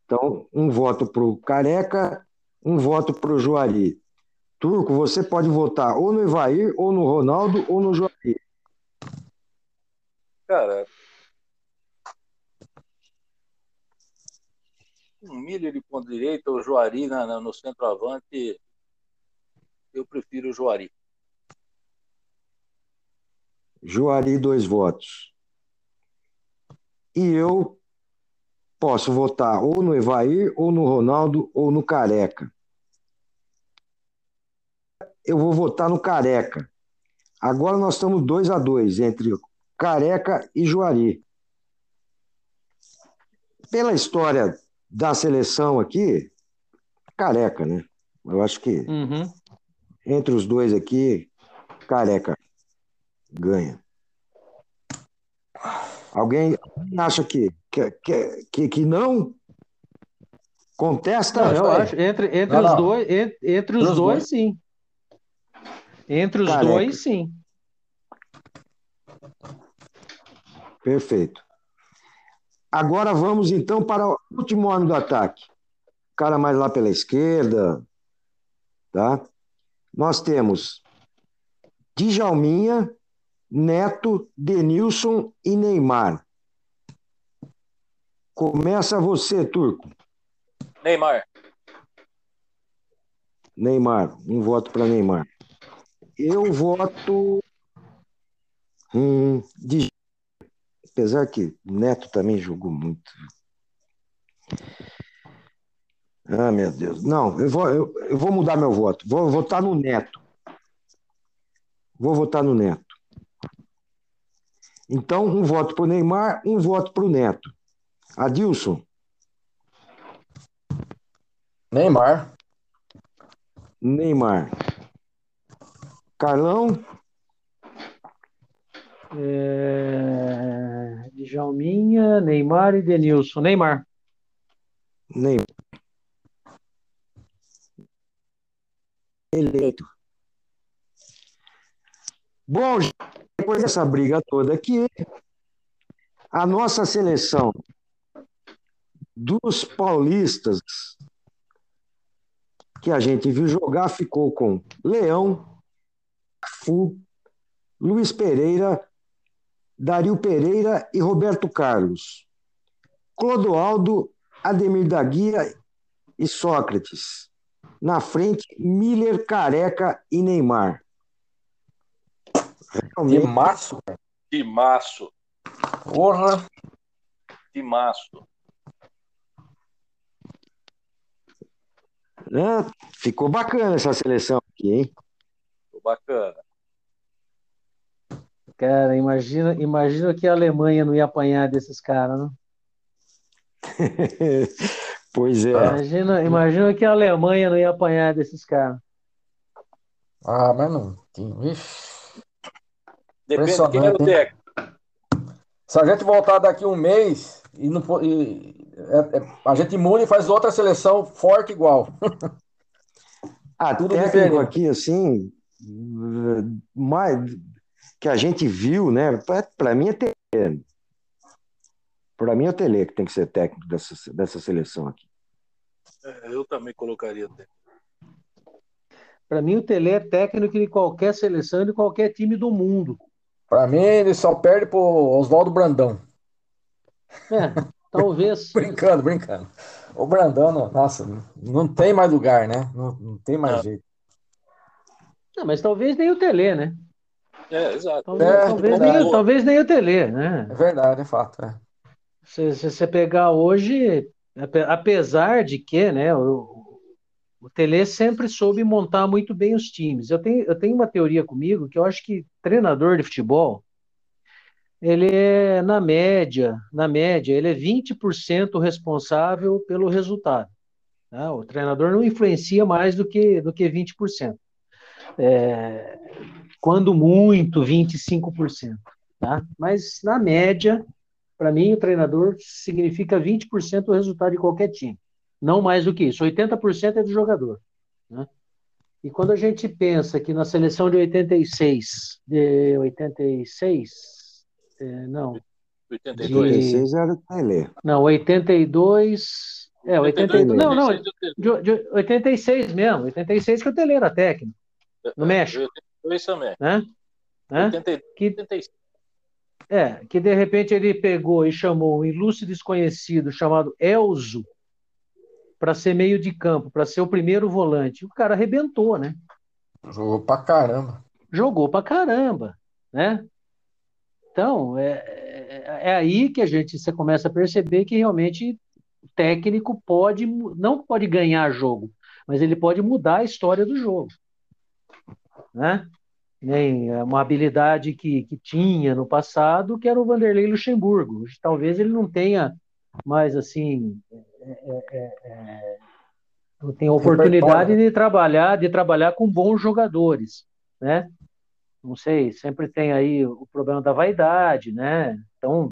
Então, um voto para o Careca, um voto para o Juari. Turco, você pode votar ou no Evair, ou no Ronaldo, ou no Juari. Cara. Um Miller de ponta direita, o Juari na, na, no centroavante eu prefiro o Juari. Juari, dois votos. E eu posso votar ou no Evair, ou no Ronaldo, ou no Careca. Eu vou votar no Careca. Agora nós estamos dois a dois entre Careca e Juari. Pela história da seleção aqui, Careca, né? Eu acho que uhum. Entre os dois aqui, careca ganha. Alguém acha que, que, que, que não? Contesta? Não, eu acho. Entre, entre não, os não. dois, entre, entre os dois, dois, sim. Entre os Careca. dois, sim. Perfeito. Agora vamos então para o último homem do ataque. O cara mais lá pela esquerda, tá? Nós temos Djalminha, Neto, Denilson e Neymar. Começa você, Turco. Neymar. Neymar, um voto para Neymar. Eu voto hum, de apesar que Neto também jogou muito. Ah, meu Deus. Não, eu vou, eu, eu vou mudar meu voto. Vou votar no Neto. Vou votar no Neto. Então, um voto para o Neymar, um voto para o Neto. Adilson. Neymar. Neymar. Carlão. É... Djalminha, Neymar e Denilson. Neymar. Neymar. Eleito. Bom, depois dessa briga toda aqui, a nossa seleção dos paulistas que a gente viu jogar ficou com Leão, Fu, Luiz Pereira, Dario Pereira e Roberto Carlos. Clodoaldo, Ademir da Guia e Sócrates. Na frente, Miller, Careca e Neymar. Realmente... Timaço, cara. Timaço. Porra. Timaço. É, ficou bacana essa seleção aqui, hein? Ficou bacana. Cara, imagina, imagina que a Alemanha não ia apanhar desses caras, né? pois é. Imagina, imagina que a Alemanha não ia apanhar desses caras. Ah, mas não. Ixi. Depende de quem é o técnico. Se a gente voltar daqui um mês e, não, e é, é, a gente muda e faz outra seleção forte igual. ah, tudo técnico aqui, assim, mais, que a gente viu, né? Para mim é Tele. Para mim é o Tele que tem que ser técnico dessa, dessa seleção aqui. É, eu também colocaria o Tele. Para mim, o Tele é técnico de qualquer seleção, de qualquer time do mundo. Para mim, ele só perde pro Oswaldo Brandão. É, talvez. brincando, brincando. O Brandão, nossa, não tem mais lugar, né? Não, não tem mais não. jeito. Não, mas talvez nem o Tele, né? É, exato. Talvez, é, talvez, nem, talvez nem o Tele, né? É verdade, é fato. É. Se, se você pegar hoje, apesar de que, né, o, o Tele sempre soube montar muito bem os times. Eu tenho, eu tenho uma teoria comigo que eu acho que treinador de futebol, ele é, na média, na média, ele é 20% responsável pelo resultado. Tá? O treinador não influencia mais do que, do que 20%. É, quando muito, 25%. Tá? Mas, na média, para mim, o treinador significa 20% do resultado de qualquer time. Não mais do que isso. 80% é do jogador. Né? E quando a gente pensa que na seleção de 86, de 86, é, não. 82 de, era o Pelé. Não, 82. É, 82. Não, não, de, de 86 mesmo. 86 que o Tele era técnico. No México. Isso também. Né? Né? que, É, que de repente ele pegou e chamou um ilustre desconhecido chamado Elzo para ser meio de campo, para ser o primeiro volante. O cara arrebentou, né? Jogou pra caramba. Jogou pra caramba, né? Então, é, é, é aí que a gente você começa a perceber que realmente o técnico pode, não pode ganhar jogo, mas ele pode mudar a história do jogo né? Nem é uma habilidade que, que tinha no passado, que era o Vanderlei Luxemburgo. Talvez ele não tenha mais assim, é, é, é, é não tenha oportunidade de trabalhar, de trabalhar com bons jogadores, né? Não sei, sempre tem aí o problema da vaidade, né? Então,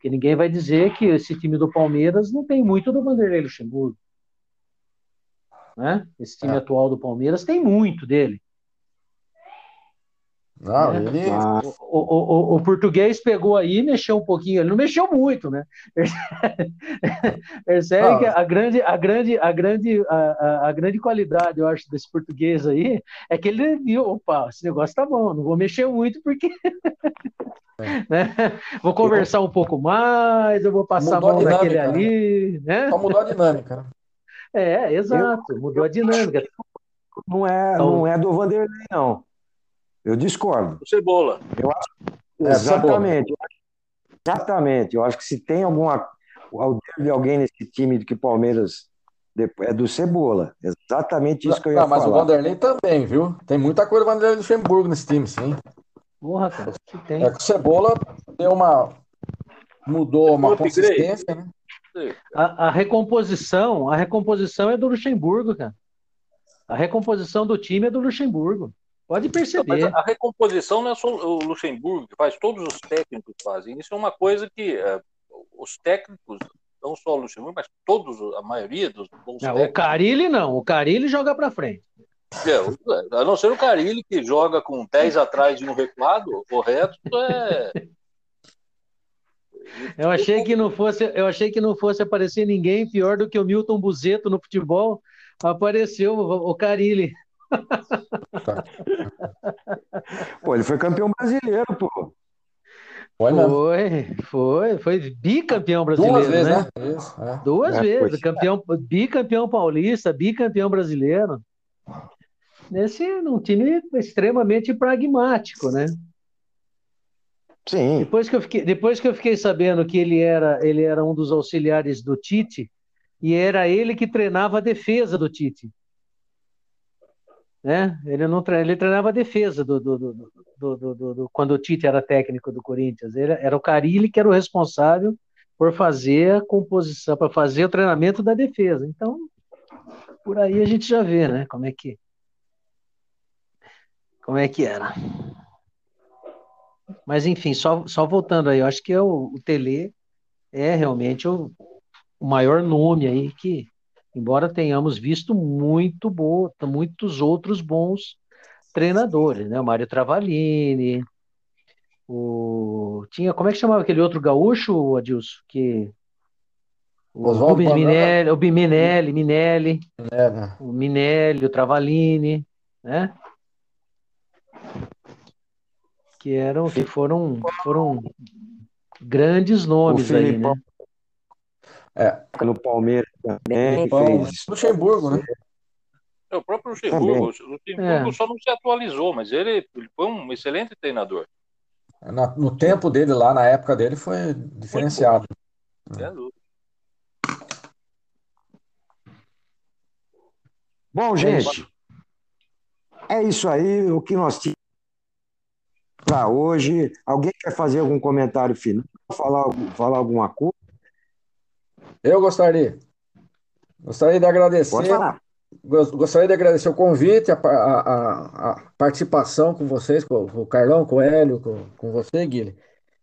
que ninguém vai dizer que esse time do Palmeiras não tem muito do Vanderlei Luxemburgo. Né? Esse time é. atual do Palmeiras tem muito dele. Não, né? ele... Ah. o, o, o, o, português pegou aí mexeu um pouquinho, ele não mexeu muito, né? Percebe que a grande, a grande, a grande, a, a, grande qualidade, eu acho, desse português aí é que ele viu, opa, esse negócio tá bom, não vou mexer muito porque é. né? vou conversar um pouco mais, eu vou passar mudou a mão a naquele né? ali, né? Só mudou a dinâmica, né? É, exato, mudou a dinâmica. Não é, então, não é do Vanderlei, não. Eu discordo. O Cebola. Eu acho, é, exatamente. exatamente. Eu acho que se tem alguma de alguém nesse time que o Palmeiras é do Cebola. Exatamente isso que eu ia não, mas falar. Mas o Vanderlei também, viu? Tem muita coisa do Vanderlei Luxemburgo nesse time, sim. Porra, cara, que tem. É que o Cebola deu uma. mudou uma consistência, né? A, a, recomposição, a recomposição é do Luxemburgo, cara. A recomposição do time é do Luxemburgo. Pode perceber. a recomposição não é só o Luxemburgo que faz, todos os técnicos fazem. Isso é uma coisa que é, os técnicos, não só o Luxemburgo, mas todos, a maioria dos bons não, técnicos. O Carilli não, o Carilli joga para frente. É, a não ser o Carilli que joga com 10 atrás de um recuado, o resto é. Eu achei que não fosse, eu achei que não fosse aparecer ninguém pior do que o Milton Buzeto no futebol. Apareceu o Carilli. Tá. Pô, ele foi campeão brasileiro, pô. Foi, foi, foi, foi bicampeão brasileiro. Duas vezes, né? né? Isso, é. Duas é, vezes, campeão, bicampeão paulista, bicampeão brasileiro. Nesse um time extremamente pragmático, né? Sim. Depois que eu fiquei, depois que eu fiquei sabendo que ele era, ele era um dos auxiliares do Tite, e era ele que treinava a defesa do Tite né? Ele não ele treinava a defesa do, do, do, do, quando o Tite era técnico do Corinthians. Ele, era o Carilli que era o responsável por fazer a composição, para fazer o treinamento da defesa. Então, por aí a gente já vê, né? Como é que como é que era. Mas enfim, só, só voltando aí, eu acho que é o, Tele é realmente o, o maior nome aí que embora tenhamos visto muito bo, muitos outros bons treinadores, né? O Mário Travalini, o tinha como é que chamava aquele outro gaúcho, Adilson, que o Rubens Minelli, o Minelli, Minelli, é, o Minelli, o Travalini, né? Que eram, que foram, foram grandes nomes aí, né? É. No Palmeiras também. Fez... Luxemburgo, né? É, o próprio Luxemburgo. O Luxemburgo é. só não se atualizou, mas ele, ele foi um excelente treinador. Na, no tempo dele lá, na época dele, foi diferenciado. É. Bom, gente, é isso aí o que nós tínhamos para hoje. Alguém quer fazer algum comentário final? Falar, falar alguma coisa? Eu gostaria. Gostaria de agradecer. Pode falar. Gostaria de agradecer o convite, a, a, a participação com vocês, com, com, o Carlão, com o Hélio, com, com você, Guilherme.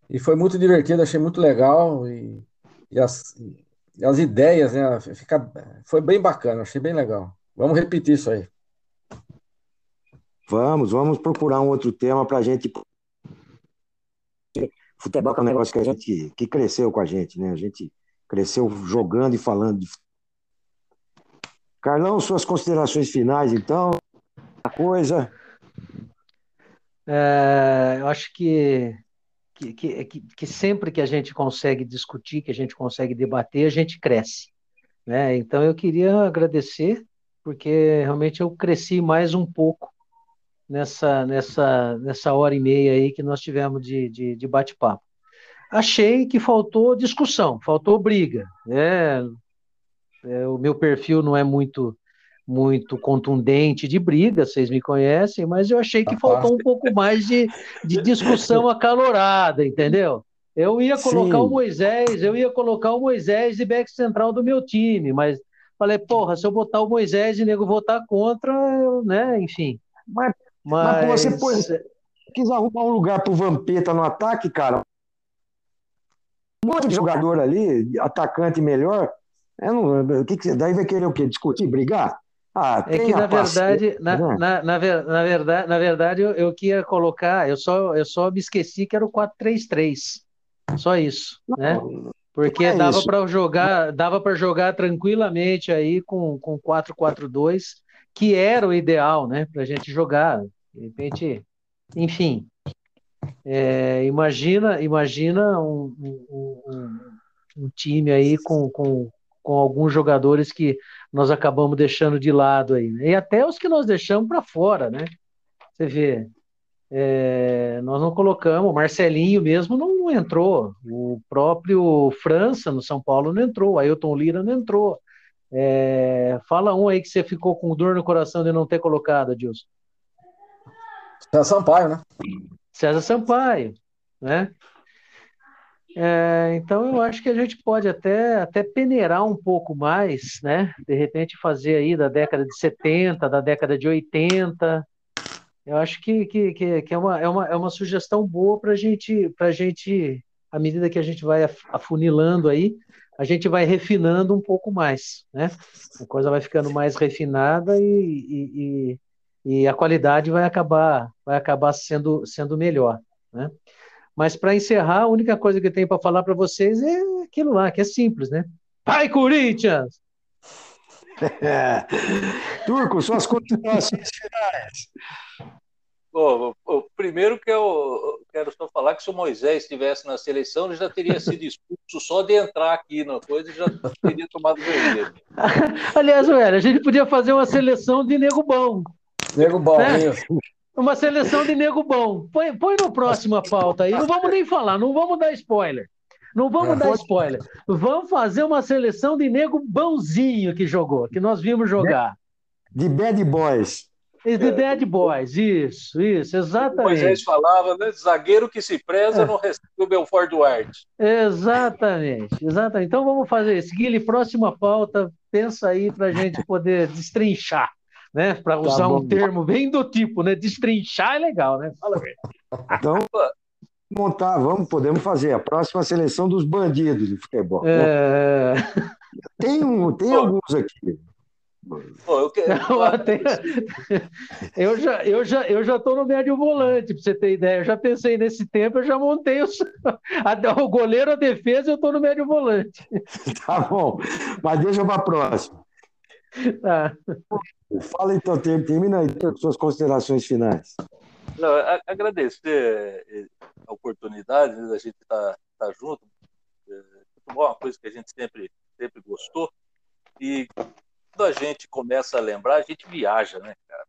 E foi muito divertido, achei muito legal. E, e, as, e as ideias, né? Fica, foi bem bacana, achei bem legal. Vamos repetir isso aí. Vamos, vamos procurar um outro tema para a gente. Futebol é um negócio que a gente que cresceu com a gente, né? A gente cresceu jogando e falando de Carlão, suas considerações finais, então, a coisa. É, eu acho que, que, que, que, sempre que a gente consegue discutir, que a gente consegue debater, a gente cresce. Né? Então, eu queria agradecer, porque realmente eu cresci mais um pouco nessa, nessa, nessa hora e meia aí que nós tivemos de, de, de bate-papo achei que faltou discussão, faltou briga. Né? É, o meu perfil não é muito muito contundente de briga, vocês me conhecem, mas eu achei que faltou um pouco mais de, de discussão acalorada, entendeu? Eu ia colocar Sim. o Moisés, eu ia colocar o Moisés de back central do meu time, mas falei, porra, se eu botar o Moisés e nego votar contra, né, enfim. Mas, mas... mas você pôs, quis arrumar um lugar pro Vampeta no ataque, cara, um monte de jogador ali, atacante melhor. É, não, que que, daí vai querer o quê? Discutir, brigar? Ah, é que na verdade, na, né? na, na, na, verdade, na verdade eu, eu queria colocar, eu só, eu só me esqueci que era o 4-3-3. Só isso, não, né? Porque é dava para jogar, dava para jogar tranquilamente aí com com 4-4-2, que era o ideal, né, para a gente jogar. De repente, enfim, é, imagina, imagina um, um, um, um, time aí com, com, com alguns jogadores que nós acabamos deixando de lado aí, né? e até os que nós deixamos para fora, né? Você vê, é, nós não colocamos, o Marcelinho mesmo não entrou, o próprio França no São Paulo não entrou, o Ailton Lira não entrou. É, fala um aí que você ficou com dor no coração de não ter colocado, Adilson. César Sampaio, né? César Sampaio, né? É, então eu acho que a gente pode até, até peneirar um pouco mais, né? De repente fazer aí da década de 70, da década de 80, eu acho que, que, que, é, uma, é, uma, é uma sugestão boa para gente, a gente, à medida que a gente vai afunilando aí, a gente vai refinando um pouco mais, né? A coisa vai ficando mais refinada e, e, e a qualidade vai acabar, vai acabar sendo, sendo melhor, né? Mas para encerrar, a única coisa que eu tenho para falar para vocês é aquilo lá, que é simples, né? Vai, Corinthians! É. Turco, suas considerações finais. Bom, o primeiro que eu quero só falar que se o Moisés estivesse na seleção, ele já teria sido expulso só de entrar aqui na coisa e já teria tomado vermelho. Aliás, velho, a gente podia fazer uma seleção de nego bom. Nego bom, né? isso. Uma seleção de nego bom. Põe, põe no próxima pauta aí. Não vamos nem falar, não vamos dar spoiler. Não vamos dar spoiler. Vamos fazer uma seleção de nego bonzinho que jogou, que nós vimos jogar. De bad boys. De bad boys, isso, isso, exatamente. Moisés falava, né? Zagueiro que se preza é. não recebe o Belfort Duarte. Exatamente, exatamente. Então vamos fazer isso. Guilherme, próxima pauta, pensa aí para a gente poder destrinchar, né? Para tá usar tá um termo bem do tipo, né? Destrinchar é legal, né? Fala bem. Então, montar, vamos, podemos fazer a próxima seleção dos bandidos de futebol. É... Tem, um, tem alguns aqui. Pô, eu, quero... eu, já eu já eu já estou no médio volante para você ter ideia. Eu já pensei nesse tempo, eu já montei os... o goleiro, a defesa, eu estou no médio volante. Tá bom, mas deixa para a próxima. Tá. Fala então, termina aí com suas considerações finais. Não, agradecer eh, a oportunidade da gente estar tá, tá junto. É, futebol é uma coisa que a gente sempre, sempre gostou. E quando a gente começa a lembrar, a gente viaja, né, cara?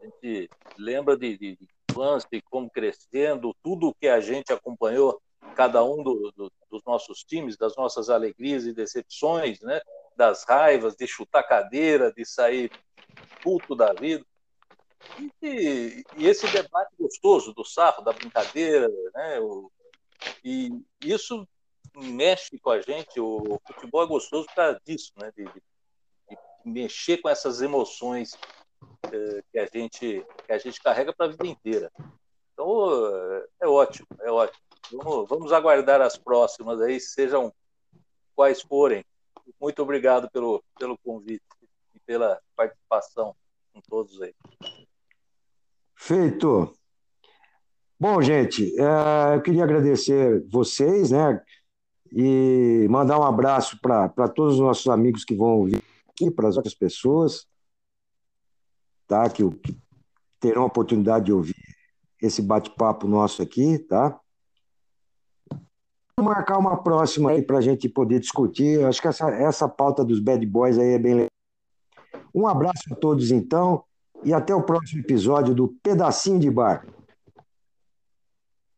A gente lembra de, de, de infância, de como crescendo, tudo que a gente acompanhou, cada um do, do, dos nossos times, das nossas alegrias e decepções, né? Das raivas, de chutar cadeira, de sair puto da vida. E, e, esse debate gostoso do sarro, da brincadeira, né? O, e isso mexe com a gente. O futebol é gostoso causa disso, né? De, de, de mexer com essas emoções é, que a gente que a gente carrega para a vida inteira. Então é ótimo, é ótimo. Vamos, vamos aguardar as próximas aí, sejam quais forem. Muito obrigado pelo, pelo convite e pela participação com todos aí. Feito. Bom, gente, é, eu queria agradecer vocês, né? E mandar um abraço para todos os nossos amigos que vão ouvir aqui, para as outras pessoas, tá? Que, que terão a oportunidade de ouvir esse bate-papo nosso aqui, tá? Vamos marcar uma próxima aí para a gente poder discutir. Eu acho que essa, essa pauta dos bad boys aí é bem legal. Um abraço a todos, então e até o próximo episódio do Pedacinho de Bar.